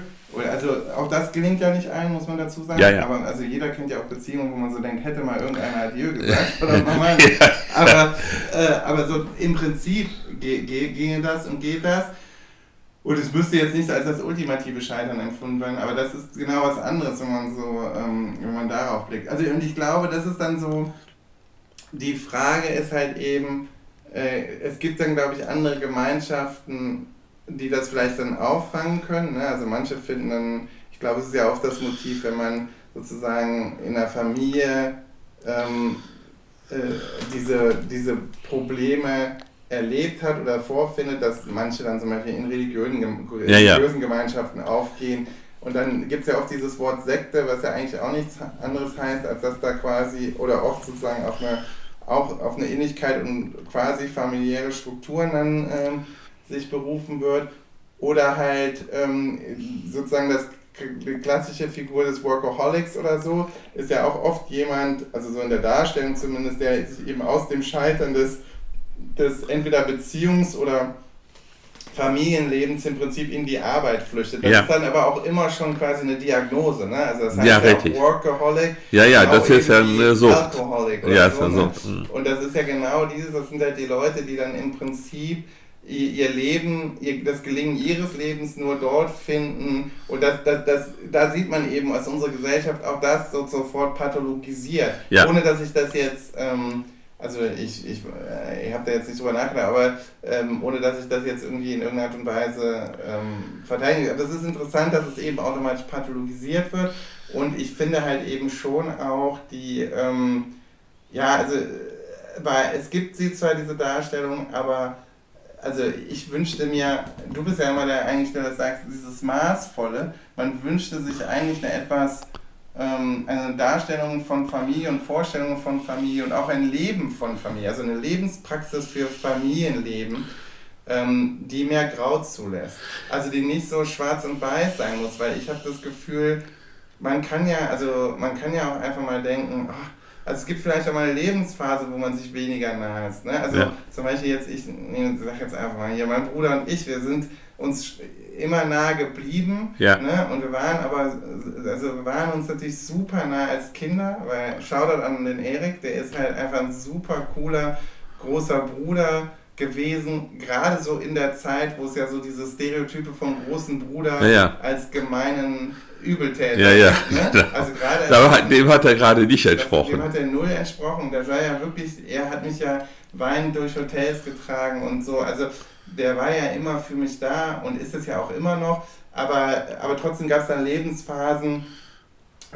also auch das gelingt ja nicht allen, muss man dazu sagen. Ja, ja. Aber also jeder kennt ja auch Beziehungen, wo man so denkt, hätte mal irgendeiner Adieu gesagt oder ja. aber, äh, aber so im Prinzip ginge das und geht das. Und es müsste jetzt nicht als das ultimative Scheitern empfunden werden, aber das ist genau was anderes, wenn man so, ähm, wenn man darauf blickt. Also und ich glaube, das ist dann so, die Frage ist halt eben, äh, es gibt dann, glaube ich, andere Gemeinschaften, die das vielleicht dann auffangen können. Ne? Also manche finden dann, ich glaube, es ist ja oft das Motiv, wenn man sozusagen in der Familie ähm, äh, diese, diese Probleme erlebt hat oder vorfindet, dass manche dann zum Beispiel in religiösen, ja, religiösen ja. Gemeinschaften aufgehen. Und dann gibt es ja auch dieses Wort Sekte, was ja eigentlich auch nichts anderes heißt, als dass da quasi oder oft sozusagen auf eine, auch auf eine Innigkeit und quasi familiäre Strukturen dann ähm, sich berufen wird. Oder halt ähm, sozusagen das die klassische Figur des Workaholics oder so, ist ja auch oft jemand, also so in der Darstellung zumindest, der sich eben aus dem Scheitern des, des entweder Beziehungs- oder Familienlebens im Prinzip in die Arbeit flüchtet. Das ja. ist dann aber auch immer schon quasi eine Diagnose, ne? Also das heißt ja, ja auch Workaholic. Ja, ja, das ist ja eine Sucht. Ja, so, ne? Sucht. Und das ist ja genau dieses, das sind halt die Leute, die dann im Prinzip ihr Leben, ihr, das Gelingen ihres Lebens nur dort finden. Und das, das, das, da sieht man eben, dass unsere Gesellschaft auch das so sofort pathologisiert. Ja. Ohne dass ich das jetzt, ähm, also ich, ich, äh, ich habe da jetzt nicht drüber nachgedacht, aber ähm, ohne dass ich das jetzt irgendwie in irgendeiner Art und Weise ähm, verteidige. Aber es ist interessant, dass es eben automatisch pathologisiert wird. Und ich finde halt eben schon auch die, ähm, ja, also, weil es gibt sie zwar diese Darstellung, aber also ich wünschte mir, du bist ja immer der eigentlich, der das sagt, dieses Maßvolle, man wünschte sich eigentlich eine etwas, ähm, eine Darstellung von Familie und Vorstellungen von Familie und auch ein Leben von Familie, also eine Lebenspraxis für Familienleben, ähm, die mehr Grau zulässt. Also die nicht so schwarz und weiß sein muss, weil ich habe das Gefühl, man kann ja, also man kann ja auch einfach mal denken, ach, also es gibt vielleicht auch mal eine Lebensphase, wo man sich weniger nahe ist. Ne? Also ja. zum Beispiel jetzt, ich nee, sag jetzt einfach mal hier, mein Bruder und ich, wir sind uns immer nahe geblieben. Ja. Ne? Und wir waren aber, also wir waren uns natürlich super nah als Kinder, weil Shoutout an den Erik, der ist halt einfach ein super cooler, großer Bruder gewesen, gerade so in der Zeit, wo es ja so diese Stereotype vom großen Bruder ja, ja. als gemeinen Übeltäter. Ja, ja. Ne? Also gerade dem hat er gerade nicht entsprochen. Dem hat er null entsprochen. Der war ja wirklich, er hat mich ja weinend durch Hotels getragen und so. Also der war ja immer für mich da und ist es ja auch immer noch. Aber, aber trotzdem gab es dann Lebensphasen,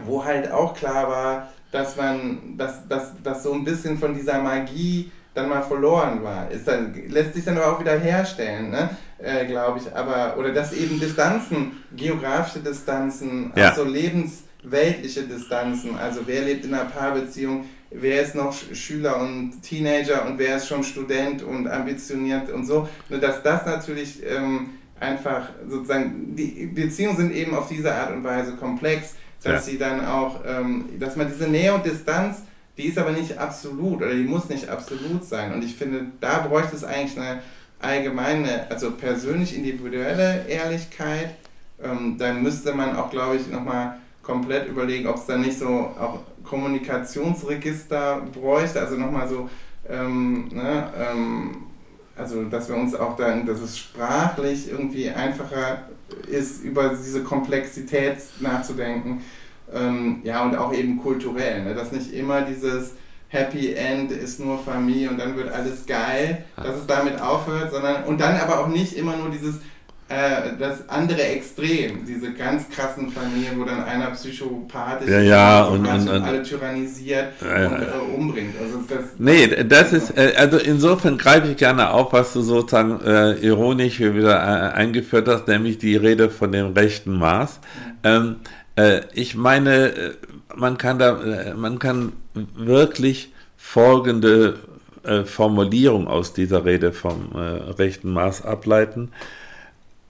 wo halt auch klar war, dass man, dass, dass, dass so ein bisschen von dieser Magie dann mal verloren war. Ist dann, lässt sich dann aber auch wieder herstellen, ne? Äh, glaube ich. Aber, oder dass eben Distanzen, geografische Distanzen, ja. auch so Lebens, weltliche Distanzen. Also wer lebt in einer Paarbeziehung, wer ist noch Schüler und Teenager und wer ist schon Student und ambitioniert und so. Nur dass das natürlich ähm, einfach sozusagen, die Beziehungen sind eben auf diese Art und Weise komplex, dass ja. sie dann auch, ähm, dass man diese Nähe und Distanz, die ist aber nicht absolut oder die muss nicht absolut sein. Und ich finde, da bräuchte es eigentlich eine allgemeine, also persönlich individuelle Ehrlichkeit. Ähm, dann müsste man auch, glaube ich, nochmal komplett überlegen, ob es da nicht so auch Kommunikationsregister bräuchte, also nochmal so, ähm, ne, ähm, also dass wir uns auch dann, dass es sprachlich irgendwie einfacher ist, über diese Komplexität nachzudenken. Ähm, ja, und auch eben kulturell, ne, dass nicht immer dieses Happy End ist nur Familie und dann wird alles geil, dass es damit aufhört, sondern und dann aber auch nicht immer nur dieses äh, das andere Extrem, diese ganz krassen Familien, wo dann einer psychopathisch ja, ja, und, und, und, alle tyrannisiert ja, und äh, umbringt. Also das, nee, das ist, äh, also insofern greife ich gerne auf, was du sozusagen äh, ironisch wieder äh, eingeführt hast, nämlich die Rede von dem rechten Maß. Ähm, äh, ich meine, man kann da, man kann wirklich folgende Formulierung aus dieser Rede vom rechten Maß ableiten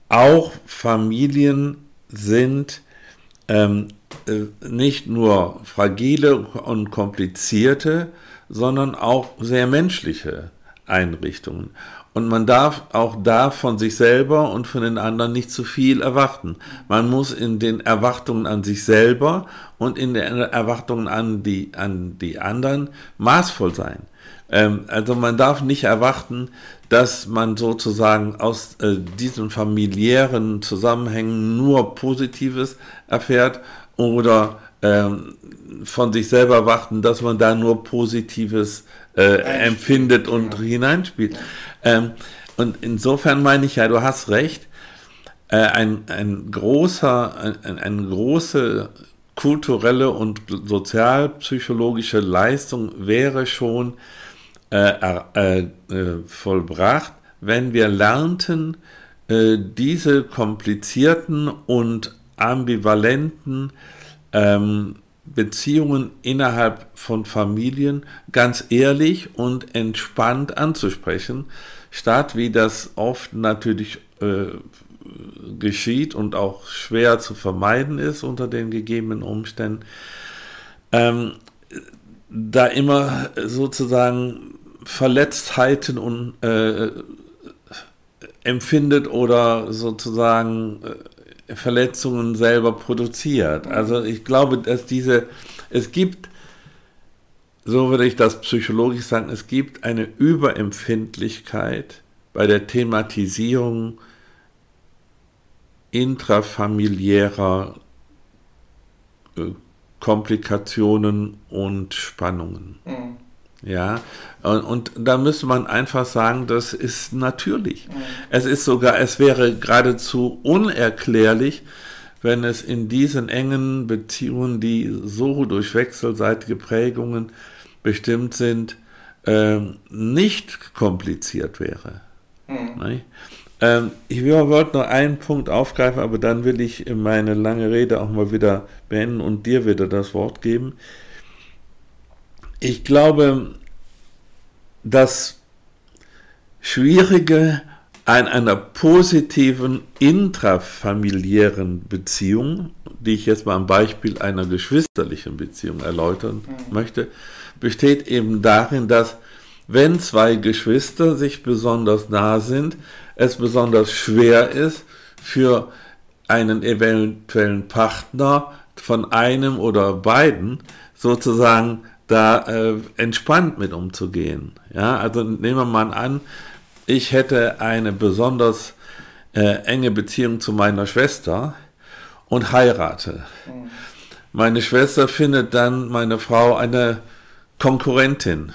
auch Familien sind ähm, äh, nicht nur fragile und komplizierte, sondern auch sehr menschliche Einrichtungen. Und man darf auch da von sich selber und von den anderen nicht zu viel erwarten. Man muss in den Erwartungen an sich selber und in den Erwartungen an die, an die anderen maßvoll sein. Ähm, also man darf nicht erwarten, dass man sozusagen aus äh, diesen familiären Zusammenhängen nur Positives erfährt oder ähm, von sich selber erwarten, dass man da nur Positives äh, empfindet und ja. hineinspielt. Ähm, und insofern meine ich ja, du hast recht, äh, ein, ein großer, ein, eine große kulturelle und sozialpsychologische Leistung wäre schon, äh, äh, äh, vollbracht, wenn wir lernten, äh, diese komplizierten und ambivalenten ähm, Beziehungen innerhalb von Familien ganz ehrlich und entspannt anzusprechen, statt wie das oft natürlich äh, geschieht und auch schwer zu vermeiden ist unter den gegebenen Umständen, ähm, da immer sozusagen Verletztheiten und äh, empfindet oder sozusagen äh, Verletzungen selber produziert. Also ich glaube, dass diese, es gibt, so würde ich das psychologisch sagen, es gibt eine Überempfindlichkeit bei der Thematisierung intrafamiliärer äh, Komplikationen und Spannungen. Mhm. Ja, und, und, da müsste man einfach sagen, das ist natürlich. Es ist sogar, es wäre geradezu unerklärlich, wenn es in diesen engen Beziehungen, die so durch wechselseitige Prägungen bestimmt sind, äh, nicht kompliziert wäre. Mhm. Ähm, ich wollte noch einen Punkt aufgreifen, aber dann will ich meine lange Rede auch mal wieder beenden und dir wieder das Wort geben. Ich glaube, das Schwierige an einer positiven intrafamiliären Beziehung, die ich jetzt mal am Beispiel einer geschwisterlichen Beziehung erläutern mhm. möchte, besteht eben darin, dass wenn zwei Geschwister sich besonders nah sind, es besonders schwer ist für einen eventuellen Partner von einem oder beiden sozusagen da äh, entspannt mit umzugehen. Ja, also nehmen wir mal an, ich hätte eine besonders äh, enge Beziehung zu meiner Schwester und heirate. Mhm. Meine Schwester findet dann meine Frau eine Konkurrentin,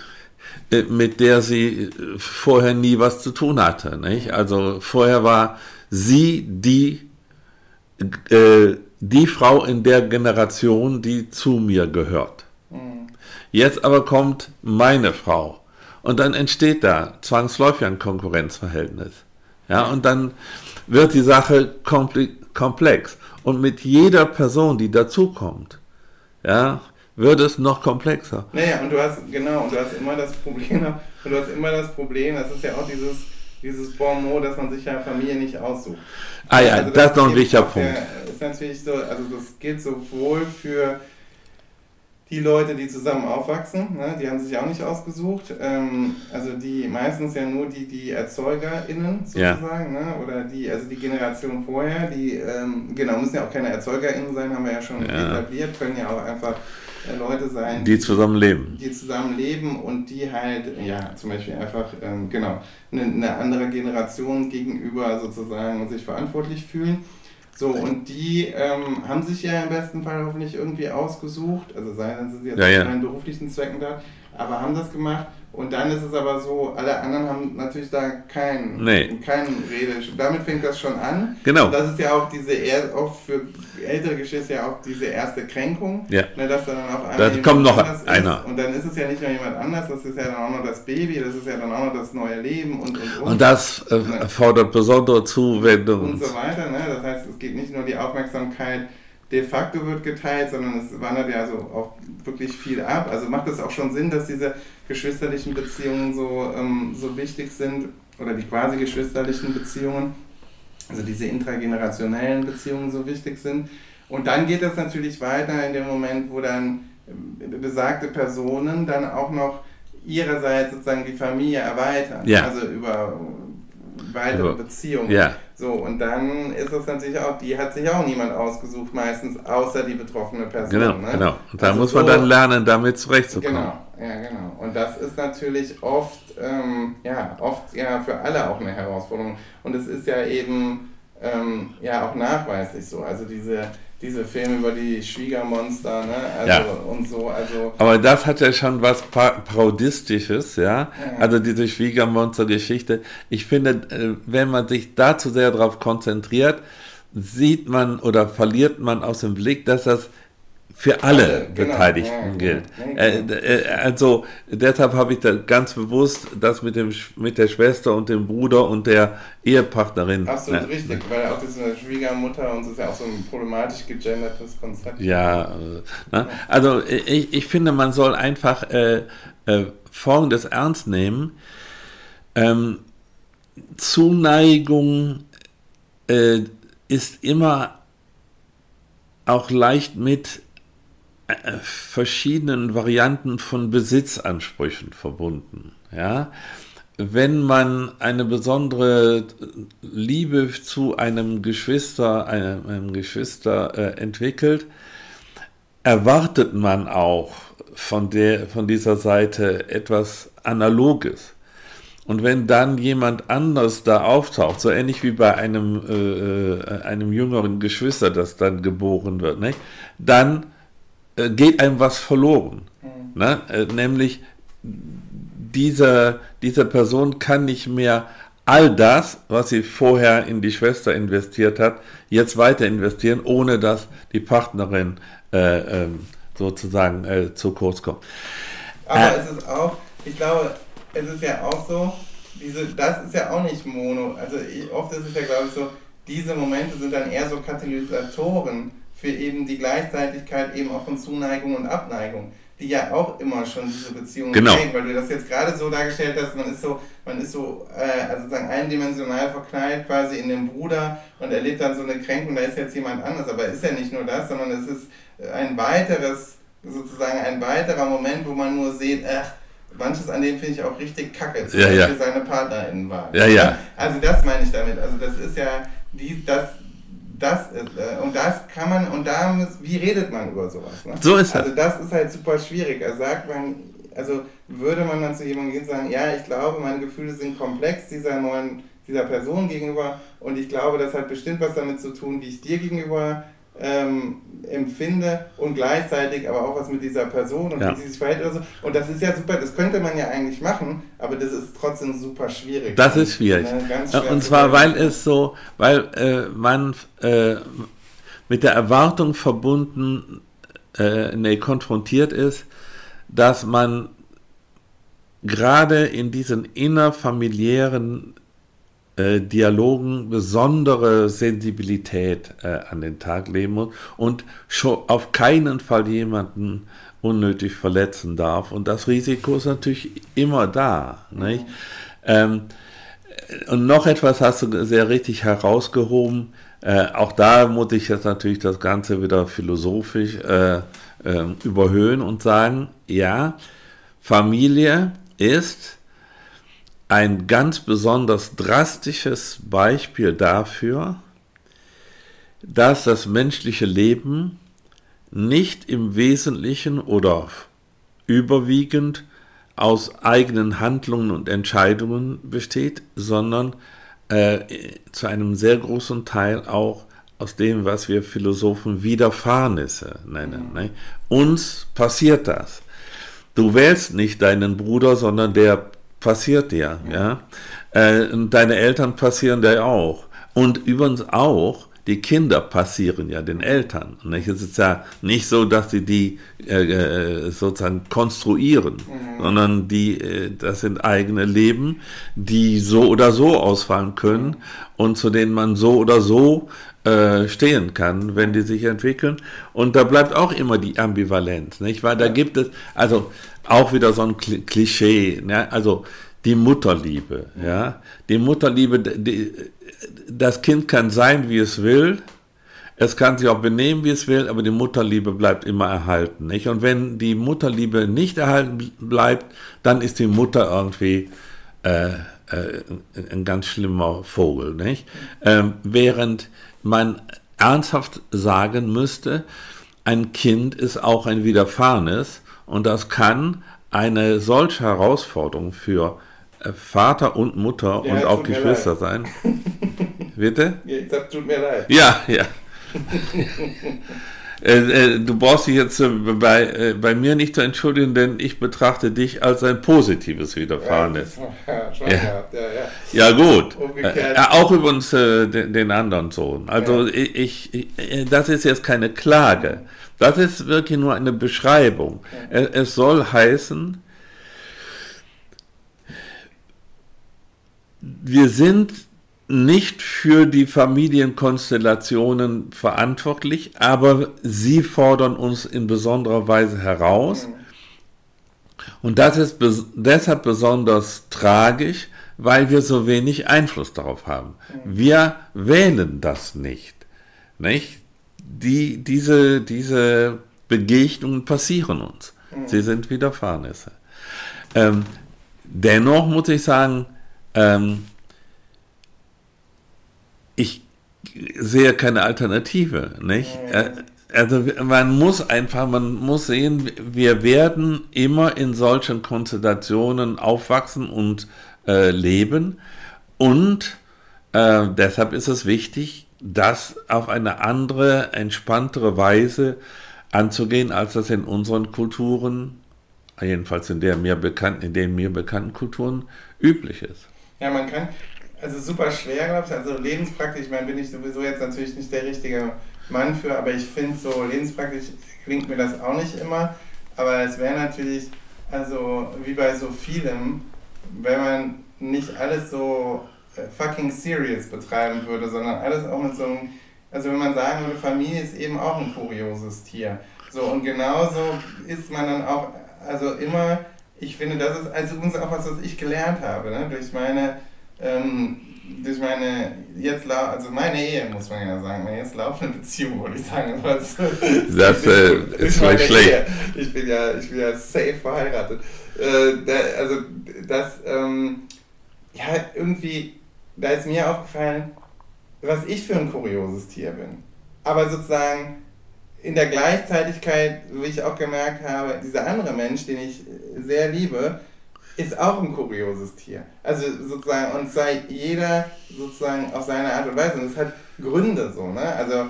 äh, mit der sie äh, vorher nie was zu tun hatte. Nicht? Also vorher war sie die, äh, die Frau in der Generation, die zu mir gehört. Jetzt aber kommt meine Frau. Und dann entsteht da zwangsläufig ein Konkurrenzverhältnis. Ja, und dann wird die Sache komplex. Und mit jeder Person, die dazukommt, ja, wird es noch komplexer. Naja, und du hast, genau, und du hast immer das Problem, und du hast immer das Problem, das ist ja auch dieses, dieses Bon mot, dass man sich ja Familie nicht aussucht. Ah ja, also das, das ist noch ein wichtiger Punkt. Der, ist natürlich so, also das gilt sowohl für die Leute, die zusammen aufwachsen, ne, die haben sich auch nicht ausgesucht. Ähm, also die meistens ja nur die, die ErzeugerInnen sozusagen, ja. ne, oder die, also die Generation vorher, die, ähm, genau, müssen ja auch keine ErzeugerInnen sein, haben wir ja schon ja. etabliert, können ja auch einfach äh, Leute sein, die zusammen leben. Die zusammen leben und die halt, ja, zum Beispiel einfach, ähm, genau, eine, eine andere Generation gegenüber sozusagen sich verantwortlich fühlen. So, und die ähm, haben sich ja im besten Fall hoffentlich irgendwie ausgesucht, also seien sie jetzt ja, ja. beruflichen Zwecken da, aber haben das gemacht und dann ist es aber so, alle anderen haben natürlich da kein, nee. kein Rede. Damit fängt das schon an. Genau. Und das ist ja auch diese, oft für ältere Geschichte ja auch diese erste Kränkung. Ja. Ne, dass dann auf einmal da kommt noch einer. Ist. Und dann ist es ja nicht nur jemand anders, das ist ja dann auch noch das Baby, das ist ja dann auch noch das neue Leben und und und. Und das äh, ne? fordert besondere Zuwendung. Und so weiter. Ne? Das heißt, es geht nicht nur die Aufmerksamkeit de facto wird geteilt, sondern es wandert ja so auch wirklich viel ab. Also macht es auch schon Sinn, dass diese geschwisterlichen Beziehungen so, ähm, so wichtig sind oder die quasi geschwisterlichen Beziehungen, also diese intragenerationellen Beziehungen so wichtig sind. Und dann geht das natürlich weiter in dem Moment, wo dann ähm, besagte Personen dann auch noch ihrerseits sozusagen die Familie erweitern. Ja. Also über weitere also, Beziehungen. Ja. So, und dann ist es natürlich auch, die hat sich auch niemand ausgesucht, meistens, außer die betroffene Person. Genau, ne? genau. Und da also muss man so, dann lernen, damit zurechtzukommen. Genau, ja, genau. Und das ist natürlich oft, ähm, ja, oft ja für alle auch eine Herausforderung. Und es ist ja eben, ähm, ja, auch nachweislich so. Also diese diese Filme über die Schwiegermonster, ne? Also ja. und so, also. Aber das hat ja schon was Parodistisches, ja? ja. Also diese Schwiegermonster-Geschichte. Ich finde, äh, wenn man sich da zu sehr darauf konzentriert, sieht man oder verliert man aus dem Blick, dass das für alle, genau. Beteiligten ja, gilt. Ja, genau. äh, also deshalb habe ich da ganz bewusst das mit dem mit der Schwester und dem Bruder und der Ehepartnerin. Absolut ne, richtig, weil auch diese Schwiegermutter und das ist ja auch so ein problematisch gegendertes Konzept. Ja, äh, ne? also ich, ich finde, man soll einfach äh, äh, Folgendes ernst nehmen. Ähm, Zuneigung äh, ist immer auch leicht mit äh, verschiedenen Varianten von Besitzansprüchen verbunden. Ja? Wenn man eine besondere Liebe zu einem Geschwister, einem, einem Geschwister äh, entwickelt, erwartet man auch von, der, von dieser Seite etwas Analoges. Und wenn dann jemand anders da auftaucht, so ähnlich wie bei einem, äh, äh einem jüngeren Geschwister, das dann geboren wird, nicht? dann äh, geht einem was verloren. Mhm. Ne? Äh, nämlich diese, diese Person kann nicht mehr all das, was sie vorher in die Schwester investiert hat, jetzt weiter investieren, ohne dass die Partnerin äh, ähm, sozusagen äh, zu kurz kommt. Aber äh, es ist auch, ich glaube, es ist ja auch so, diese, das ist ja auch nicht mono. Also ich, oft ist es ja, glaube ich, so, diese Momente sind dann eher so Katalysatoren für eben die Gleichzeitigkeit eben auch von Zuneigung und Abneigung, die ja auch immer schon diese Beziehung genau. weil du das jetzt gerade so dargestellt hast, man ist so, man ist so äh, also sozusagen eindimensional verknallt quasi in den Bruder und erlebt dann so eine Kränkung, da ist jetzt jemand anders, aber ist ja nicht nur das, sondern es ist ein weiteres, sozusagen ein weiterer Moment, wo man nur sieht, ach, manches an dem finde ich auch richtig kacke, zum ja, ja. seine Partnerin war. Ja, ja. Also das meine ich damit. Also das ist ja die, das, das äh, und das kann man und da wie redet man über sowas? Ne? So ist es. Also das ist halt super schwierig. Also sagt man, also würde man dann zu jemandem gehen und sagen, ja, ich glaube, meine Gefühle sind komplex dieser neuen dieser Person gegenüber und ich glaube, das hat bestimmt was damit zu tun, wie ich dir gegenüber ähm, empfinde und gleichzeitig aber auch was mit dieser Person und ja. wie sie sich verhält oder so. Und das ist ja super, das könnte man ja eigentlich machen, aber das ist trotzdem super schwierig. Das ist schwierig. Ne, und zwar, weil es so, weil äh, man äh, mit der Erwartung verbunden, äh, nee, konfrontiert ist, dass man gerade in diesen innerfamiliären äh, Dialogen besondere Sensibilität äh, an den Tag legen muss und schon auf keinen Fall jemanden unnötig verletzen darf. Und das Risiko ist natürlich immer da. Mhm. Ähm, und noch etwas hast du sehr richtig herausgehoben. Äh, auch da muss ich jetzt natürlich das Ganze wieder philosophisch äh, äh, überhöhen und sagen, ja, Familie ist ein ganz besonders drastisches Beispiel dafür, dass das menschliche Leben nicht im Wesentlichen oder überwiegend aus eigenen Handlungen und Entscheidungen besteht, sondern äh, zu einem sehr großen Teil auch aus dem, was wir Philosophen Widerfahrnisse nennen. Mhm. Ne? Uns passiert das. Du wählst nicht deinen Bruder, sondern der passiert dir. Ja? Äh, deine Eltern passieren dir auch. Und übrigens auch die Kinder passieren ja den Eltern. Nicht? Es ist ja nicht so, dass sie die äh, äh, sozusagen konstruieren, mhm. sondern die, äh, das sind eigene Leben, die so oder so ausfallen können mhm. und zu denen man so oder so äh, stehen kann, wenn die sich entwickeln. Und da bleibt auch immer die Ambivalenz, nicht? Weil da gibt es, also auch wieder so ein Klischee, ne? also die Mutterliebe, ja. Die Mutterliebe, die, das Kind kann sein, wie es will. Es kann sich auch benehmen, wie es will, aber die Mutterliebe bleibt immer erhalten. Nicht? Und wenn die Mutterliebe nicht erhalten bleibt, dann ist die Mutter irgendwie äh, äh, ein ganz schlimmer Vogel. Nicht? Ähm, während man ernsthaft sagen müsste, ein Kind ist auch ein Widerfahrenes und das kann eine solche Herausforderung für äh, Vater und Mutter ja, und auch Geschwister sein. Bitte? Ja, ich sag, tut mir leid. Ja, ja. äh, äh, du brauchst dich jetzt äh, bei, äh, bei mir nicht zu entschuldigen, denn ich betrachte dich als ein positives Widerfahrenes. Ja, ja, ja. ja, gut. Äh, auch übrigens den, den, anderen Sohn. Also ich, ich, das ist jetzt keine Klage. Das ist wirklich nur eine Beschreibung. Es soll heißen, wir sind nicht für die Familienkonstellationen verantwortlich, aber sie fordern uns in besonderer Weise heraus. Und das ist bes deshalb besonders tragisch, weil wir so wenig Einfluss darauf haben. Wir wählen das nicht. nicht? Die, diese, diese Begegnungen passieren uns. Sie sind Widerfahrnisse. Ähm, dennoch muss ich sagen, ähm, ich sehe keine Alternative, nicht? Äh, also man muss einfach, man muss sehen, wir werden immer in solchen Konstellationen aufwachsen und äh, leben und äh, deshalb ist es wichtig, das auf eine andere, entspanntere Weise anzugehen, als das in unseren Kulturen, jedenfalls in der mir bekannten, in den mir bekannten Kulturen üblich ist. Ja, man kann, also super schwer, glaube ich. Also lebenspraktisch, ich meine, bin ich sowieso jetzt natürlich nicht der richtige Mann für, aber ich finde so lebenspraktisch klingt mir das auch nicht immer. Aber es wäre natürlich, also wie bei so vielem, wenn man nicht alles so äh, fucking serious betreiben würde, sondern alles auch mit so einem, also wenn man sagen würde, Familie ist eben auch ein kurioses Tier. So, und genauso ist man dann auch, also immer, ich finde, das ist also übrigens auch was, was ich gelernt habe, ne? durch meine ähm, durch meine jetzt also meine Ehe muss man ja sagen, meine jetzt laufende Beziehung würde ich sagen, was das äh, ist vielleicht schlecht. Ich bin ja ich bin ja safe verheiratet. Äh, da, also das ähm, ja irgendwie da ist mir aufgefallen, was ich für ein kurioses Tier bin. Aber sozusagen in der Gleichzeitigkeit, wie ich auch gemerkt habe, dieser andere Mensch, den ich sehr liebe, ist auch ein kurioses Tier. Also sozusagen, und sei jeder sozusagen auf seine Art und Weise. Und es hat Gründe so, ne? Also,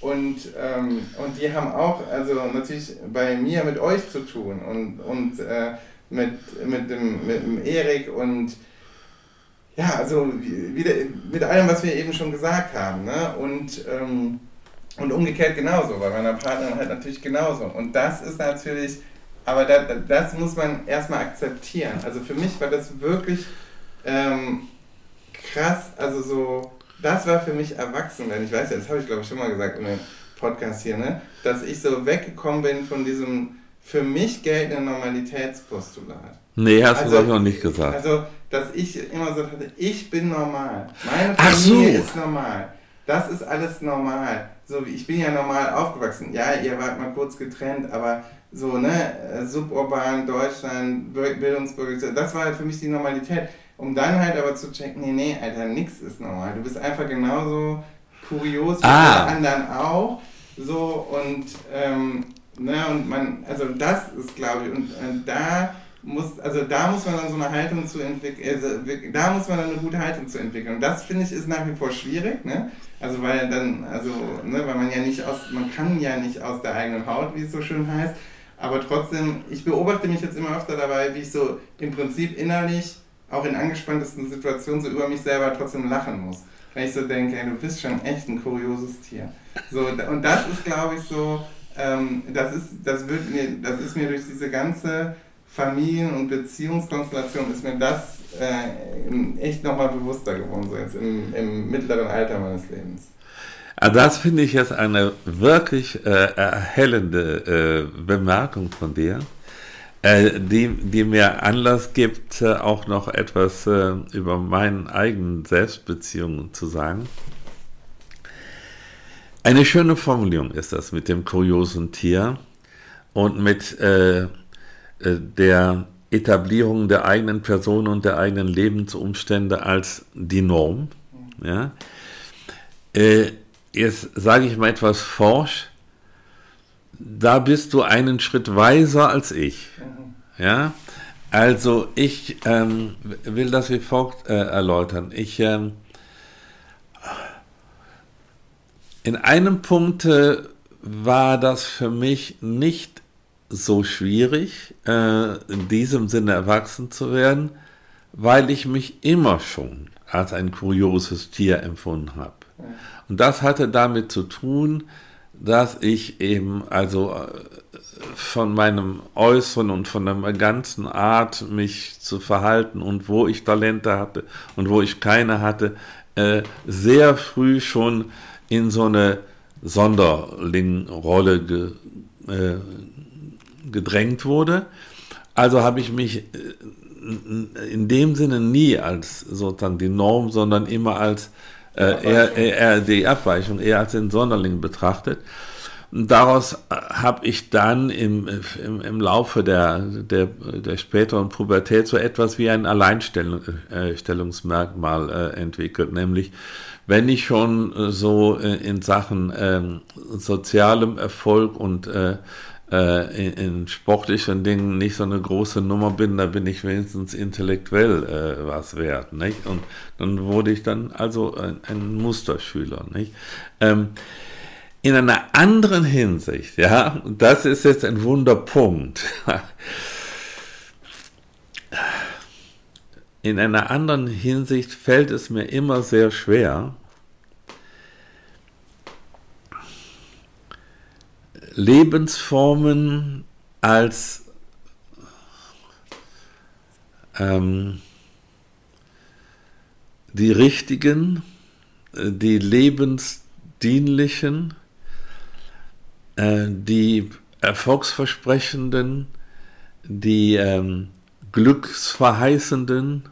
und, ähm, und die haben auch, also natürlich bei mir mit euch zu tun und, und äh, mit, mit, dem, mit dem Erik und ja, also wieder, mit allem, was wir eben schon gesagt haben. Ne? Und, ähm, und umgekehrt genauso, bei meiner Partnerin halt natürlich genauso. Und das ist natürlich aber da, das muss man erstmal akzeptieren. Also für mich war das wirklich ähm, krass, also so, das war für mich erwachsen, denn ich weiß ja, das habe ich glaube ich schon mal gesagt in dem Podcast hier, ne, dass ich so weggekommen bin von diesem für mich geltenden Normalitätspostulat. Nee, hast also, du das noch nicht gesagt. Also, dass ich immer so hatte, ich bin normal. Meine Familie so. ist normal. Das ist alles normal. So wie ich bin ja normal aufgewachsen. Ja, ihr wart mal kurz getrennt, aber so, ne, suburban, Deutschland, Bildungsbürger, das war halt für mich die Normalität. Um dann halt aber zu checken, nee, nee, Alter, nix ist normal. Du bist einfach genauso kurios wie ah. alle anderen auch. So und, ähm, ne, und man, also das ist, glaube ich, und äh, da muss, also da muss man dann so eine Haltung zu entwickeln, also, da muss man dann eine gute Haltung zu entwickeln. Und das finde ich ist nach wie vor schwierig, ne? Also weil dann, also, ne, weil man ja nicht aus, man kann ja nicht aus der eigenen Haut, wie es so schön heißt. Aber trotzdem, ich beobachte mich jetzt immer öfter dabei, wie ich so im Prinzip innerlich, auch in angespanntesten Situationen, so über mich selber trotzdem lachen muss. Wenn ich so denke, ey, du bist schon echt ein kurioses Tier. So, und das ist, glaube ich, so, ähm, das, ist, das, wird mir, das ist mir durch diese ganze Familien- und Beziehungskonstellation ist mir das äh, echt nochmal bewusster geworden, so jetzt im, im mittleren Alter meines Lebens. Also das finde ich jetzt eine wirklich äh, erhellende äh, Bemerkung von dir, äh, die, die mir Anlass gibt, äh, auch noch etwas äh, über meinen eigenen Selbstbeziehungen zu sagen. Eine schöne Formulierung ist das mit dem kuriosen Tier und mit äh, der Etablierung der eigenen Person und der eigenen Lebensumstände als die Norm. Ja? Äh, jetzt sage ich mal etwas forsch. Da bist du einen Schritt weiser als ich. Ja? Also ich ähm, will das wie folgt äh, erläutern. Ich ähm, in einem Punkt äh, war das für mich nicht so schwierig, äh, in diesem Sinne erwachsen zu werden, weil ich mich immer schon als ein kurioses Tier empfunden habe. Und das hatte damit zu tun, dass ich eben also äh, von meinem Äußeren und von der ganzen Art, mich zu verhalten und wo ich Talente hatte und wo ich keine hatte, äh, sehr früh schon in so eine Sonderlingrolle ge, äh, gedrängt wurde. Also habe ich mich äh, in dem Sinne nie als sozusagen die Norm, sondern immer als äh, eher, eher die Abweichung, eher als den Sonderling betrachtet. Und daraus äh, habe ich dann im, im, im Laufe der, der, der späteren Pubertät so etwas wie ein Alleinstellungsmerkmal äh, entwickelt, nämlich wenn ich schon so in Sachen ähm, sozialem Erfolg und äh, äh, in, in, sportlichen Dingen nicht so eine große Nummer bin, da bin ich wenigstens intellektuell äh, was wert. Nicht? Und dann wurde ich dann also ein, ein Musterschüler. Nicht? Ähm, in einer anderen Hinsicht, ja, das ist jetzt ein Wunderpunkt. In einer anderen Hinsicht fällt es mir immer sehr schwer, Lebensformen als ähm, die richtigen, äh, die lebensdienlichen, äh, die erfolgsversprechenden, die ähm, glücksverheißenden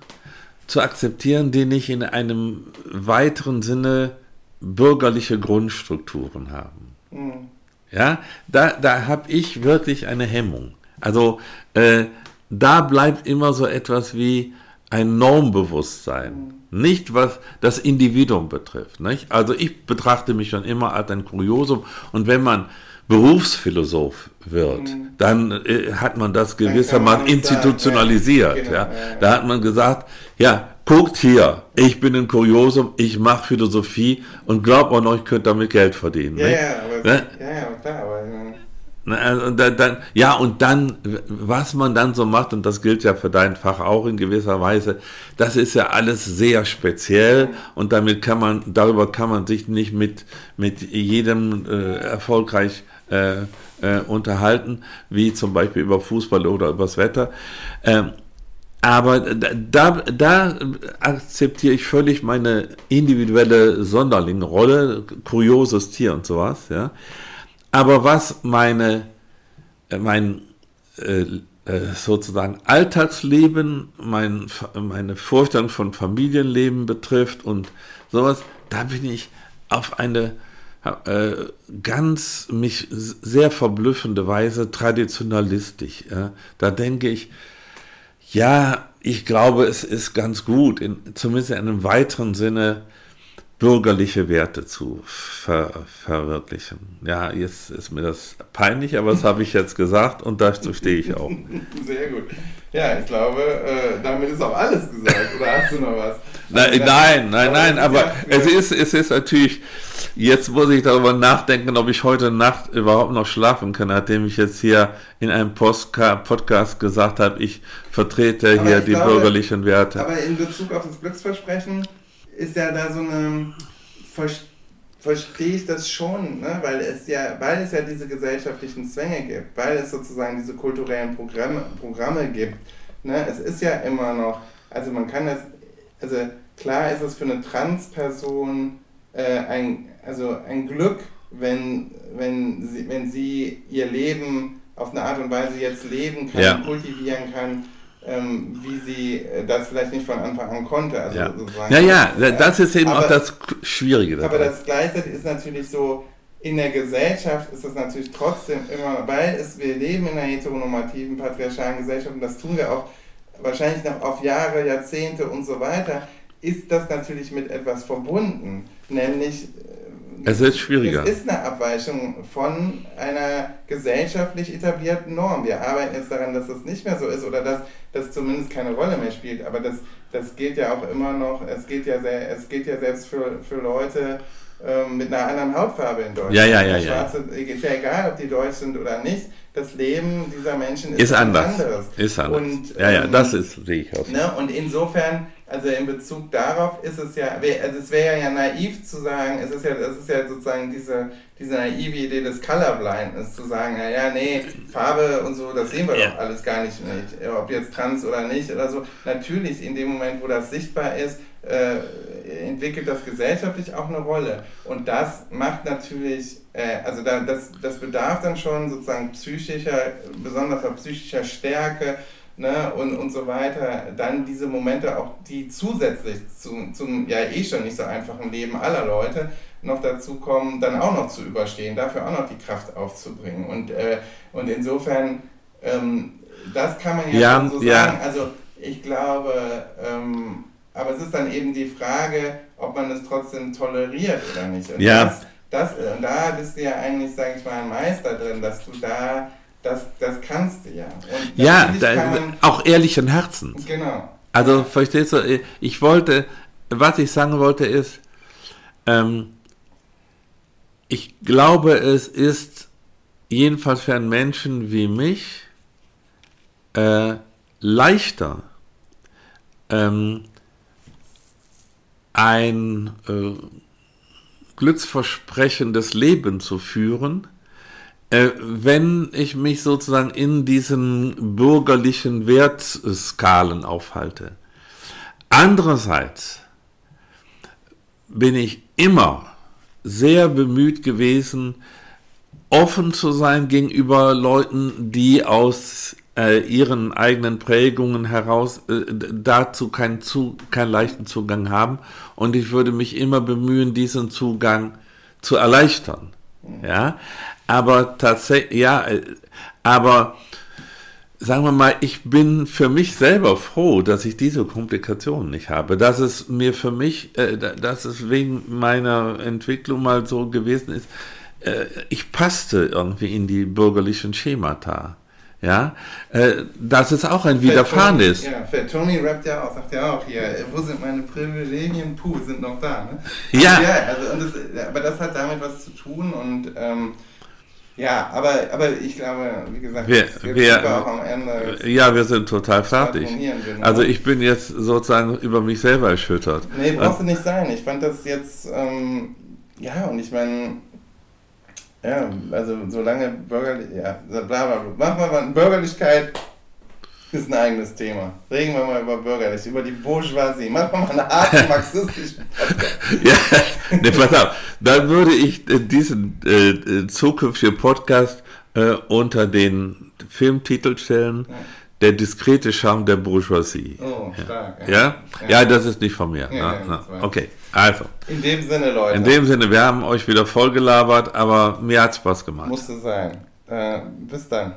zu akzeptieren, die nicht in einem weiteren Sinne bürgerliche Grundstrukturen haben. Mhm. Ja, da, da habe ich wirklich eine Hemmung. Also äh, da bleibt immer so etwas wie ein Normbewusstsein. Nicht was das Individuum betrifft. Nicht? Also ich betrachte mich schon immer als ein Kuriosum und wenn man Berufsphilosoph wird, mhm. dann äh, hat man das gewissermaßen institutionalisiert. Genau, ja. ja. Da hat man gesagt, ja, guckt hier, ich bin ein Kuriosum, ich mache Philosophie und glaubt an euch, könnt damit Geld verdienen. Ja, ja, aber, ne? ja, ja, klar, aber also, und dann, ja, und dann, was man dann so macht, und das gilt ja für dein Fach auch in gewisser Weise, das ist ja alles sehr speziell und damit kann man, darüber kann man sich nicht mit, mit jedem äh, erfolgreich äh, äh, unterhalten, wie zum Beispiel über Fußball oder übers Wetter. Ähm, aber da, da akzeptiere ich völlig meine individuelle Sonderlingrolle, kurioses Tier und sowas, ja. Aber was meine, mein äh, äh, sozusagen Alltagsleben, mein, meine Vorstellung von Familienleben betrifft und sowas, da bin ich auf eine äh, ganz mich sehr verblüffende Weise traditionalistisch. Ja. Da denke ich, ja, ich glaube, es ist ganz gut, in, zumindest in einem weiteren Sinne, bürgerliche Werte zu ver verwirklichen. Ja, jetzt ist mir das peinlich, aber das habe ich jetzt gesagt und dazu stehe ich auch. Sehr gut. Ja, ich glaube, äh, damit ist auch alles gesagt. Oder hast du noch was? Nein, nein, nein, nein, aber es ist, es ist natürlich, jetzt muss ich darüber nachdenken, ob ich heute Nacht überhaupt noch schlafen kann, nachdem ich jetzt hier in einem Podcast gesagt habe, ich vertrete hier die bürgerlichen Werte. Aber in Bezug auf das Glücksversprechen ist ja da so eine, verstehe ich das schon, ne? weil, es ja, weil es ja diese gesellschaftlichen Zwänge gibt, weil es sozusagen diese kulturellen Programme, Programme gibt. Ne? Es ist ja immer noch, also man kann das, also klar ist es für eine Transperson äh, ein, also ein Glück, wenn, wenn, sie, wenn sie ihr Leben auf eine Art und Weise jetzt leben kann, ja. kultivieren kann, ähm, wie sie äh, das vielleicht nicht von Anfang an konnte. Also ja. ja, ja, das ist eben aber, auch das Schwierige dabei. Aber das gleichzeitig ist natürlich so, in der Gesellschaft ist es natürlich trotzdem immer, weil es, wir leben in einer heteronormativen, patriarchalen Gesellschaft und das tun wir auch wahrscheinlich noch auf Jahre, Jahrzehnte und so weiter, ist das natürlich mit etwas verbunden, nämlich es ist schwieriger. Es ist eine Abweichung von einer gesellschaftlich etablierten Norm. Wir arbeiten jetzt daran, dass das nicht mehr so ist oder dass das zumindest keine Rolle mehr spielt. Aber das, das geht ja auch immer noch, es geht ja, sehr, es geht ja selbst für, für Leute ähm, mit einer anderen Hautfarbe in Deutschland. Ja, ja, ja. Schwarze, ja. Ist ja egal, ob die deutsch sind oder nicht. Das Leben dieser Menschen ist, ist anders. anderes. Ist anders. Und, ja, ja, ähm, das ist, sehe ich auch. Ne, und insofern also in Bezug darauf ist es ja, also es wäre ja naiv zu sagen, es ist ja, es ist ja sozusagen diese, diese naive Idee des Colorblindness, zu sagen, naja, nee, Farbe und so, das sehen wir ja. doch alles gar nicht, nicht, ob jetzt trans oder nicht oder so. Natürlich, in dem Moment, wo das sichtbar ist, äh, entwickelt das gesellschaftlich auch eine Rolle. Und das macht natürlich, äh, also da, das, das bedarf dann schon sozusagen psychischer, besonders psychischer Stärke, ne, und, und so weiter, dann diese Momente auch, die zusätzlich zu, zum ja eh schon nicht so einfachen Leben aller Leute noch dazu kommen, dann auch noch zu überstehen, dafür auch noch die Kraft aufzubringen. Und, äh, und insofern, ähm, das kann man ja, ja schon so ja. sagen. Also ich glaube, ähm, aber es ist dann eben die Frage, ob man es trotzdem toleriert oder nicht. Und ja. das, das, und da bist du ja eigentlich, sage ich mal, ein Meister drin, dass du da das, das kannst du ja. ja, da, auch ehrlichen Herzens. Genau. Also verstehst du, ich wollte, was ich sagen wollte ist, ähm, ich glaube, es ist jedenfalls für einen Menschen wie mich äh, leichter, ähm, ein äh, glücksversprechendes Leben zu führen, äh, wenn ich mich sozusagen in diesen bürgerlichen Wertskalen aufhalte. Andererseits bin ich immer sehr bemüht gewesen, offen zu sein gegenüber Leuten, die aus äh, ihren eigenen Prägungen heraus äh, dazu keinen, zu, keinen leichten Zugang haben. Und ich würde mich immer bemühen, diesen Zugang zu erleichtern. Ja, aber tatsächlich, ja, äh, aber sagen wir mal, ich bin für mich selber froh, dass ich diese Komplikationen nicht habe. Dass es mir für mich, äh, dass es wegen meiner Entwicklung mal so gewesen ist, äh, ich passte irgendwie in die bürgerlichen Schemata. Ja, äh, dass es auch ein Widerfahren ist. Ja, Tony rappt ja auch, sagt ja auch hier, wo sind meine Privilegien? Puh, sind noch da. Ne? Ja. Also, ja also, das, aber das hat damit was zu tun und ähm, ja, aber, aber ich glaube, wie gesagt, wir, wir, auch am Ende. Ja, wir sind total fertig. Also ich bin jetzt sozusagen über mich selber erschüttert. Nee, brauchst du nicht sein. Ich fand das jetzt, ähm, ja, und ich meine, ja, also solange bürgerlich, ja, bla bla bla, machen wir mal Bürgerlichkeit ist ein eigenes Thema. Reden wir mal über Bürgerlich, über die Bourgeoisie. Machen wir mal eine Art marxistischen ja, ne, pass auf. Dann würde ich äh, diesen äh, äh, zukünftigen Podcast äh, unter den Filmtitel stellen. Ja. Der diskrete Charme der Bourgeoisie. Oh, stark. Ja, ja? ja das ist nicht von mir. Ja, na, na. Okay, also. In dem Sinne, Leute. In dem Sinne, wir haben euch wieder vollgelabert, aber mir hat Spaß gemacht. Musste sein. Äh, bis dann.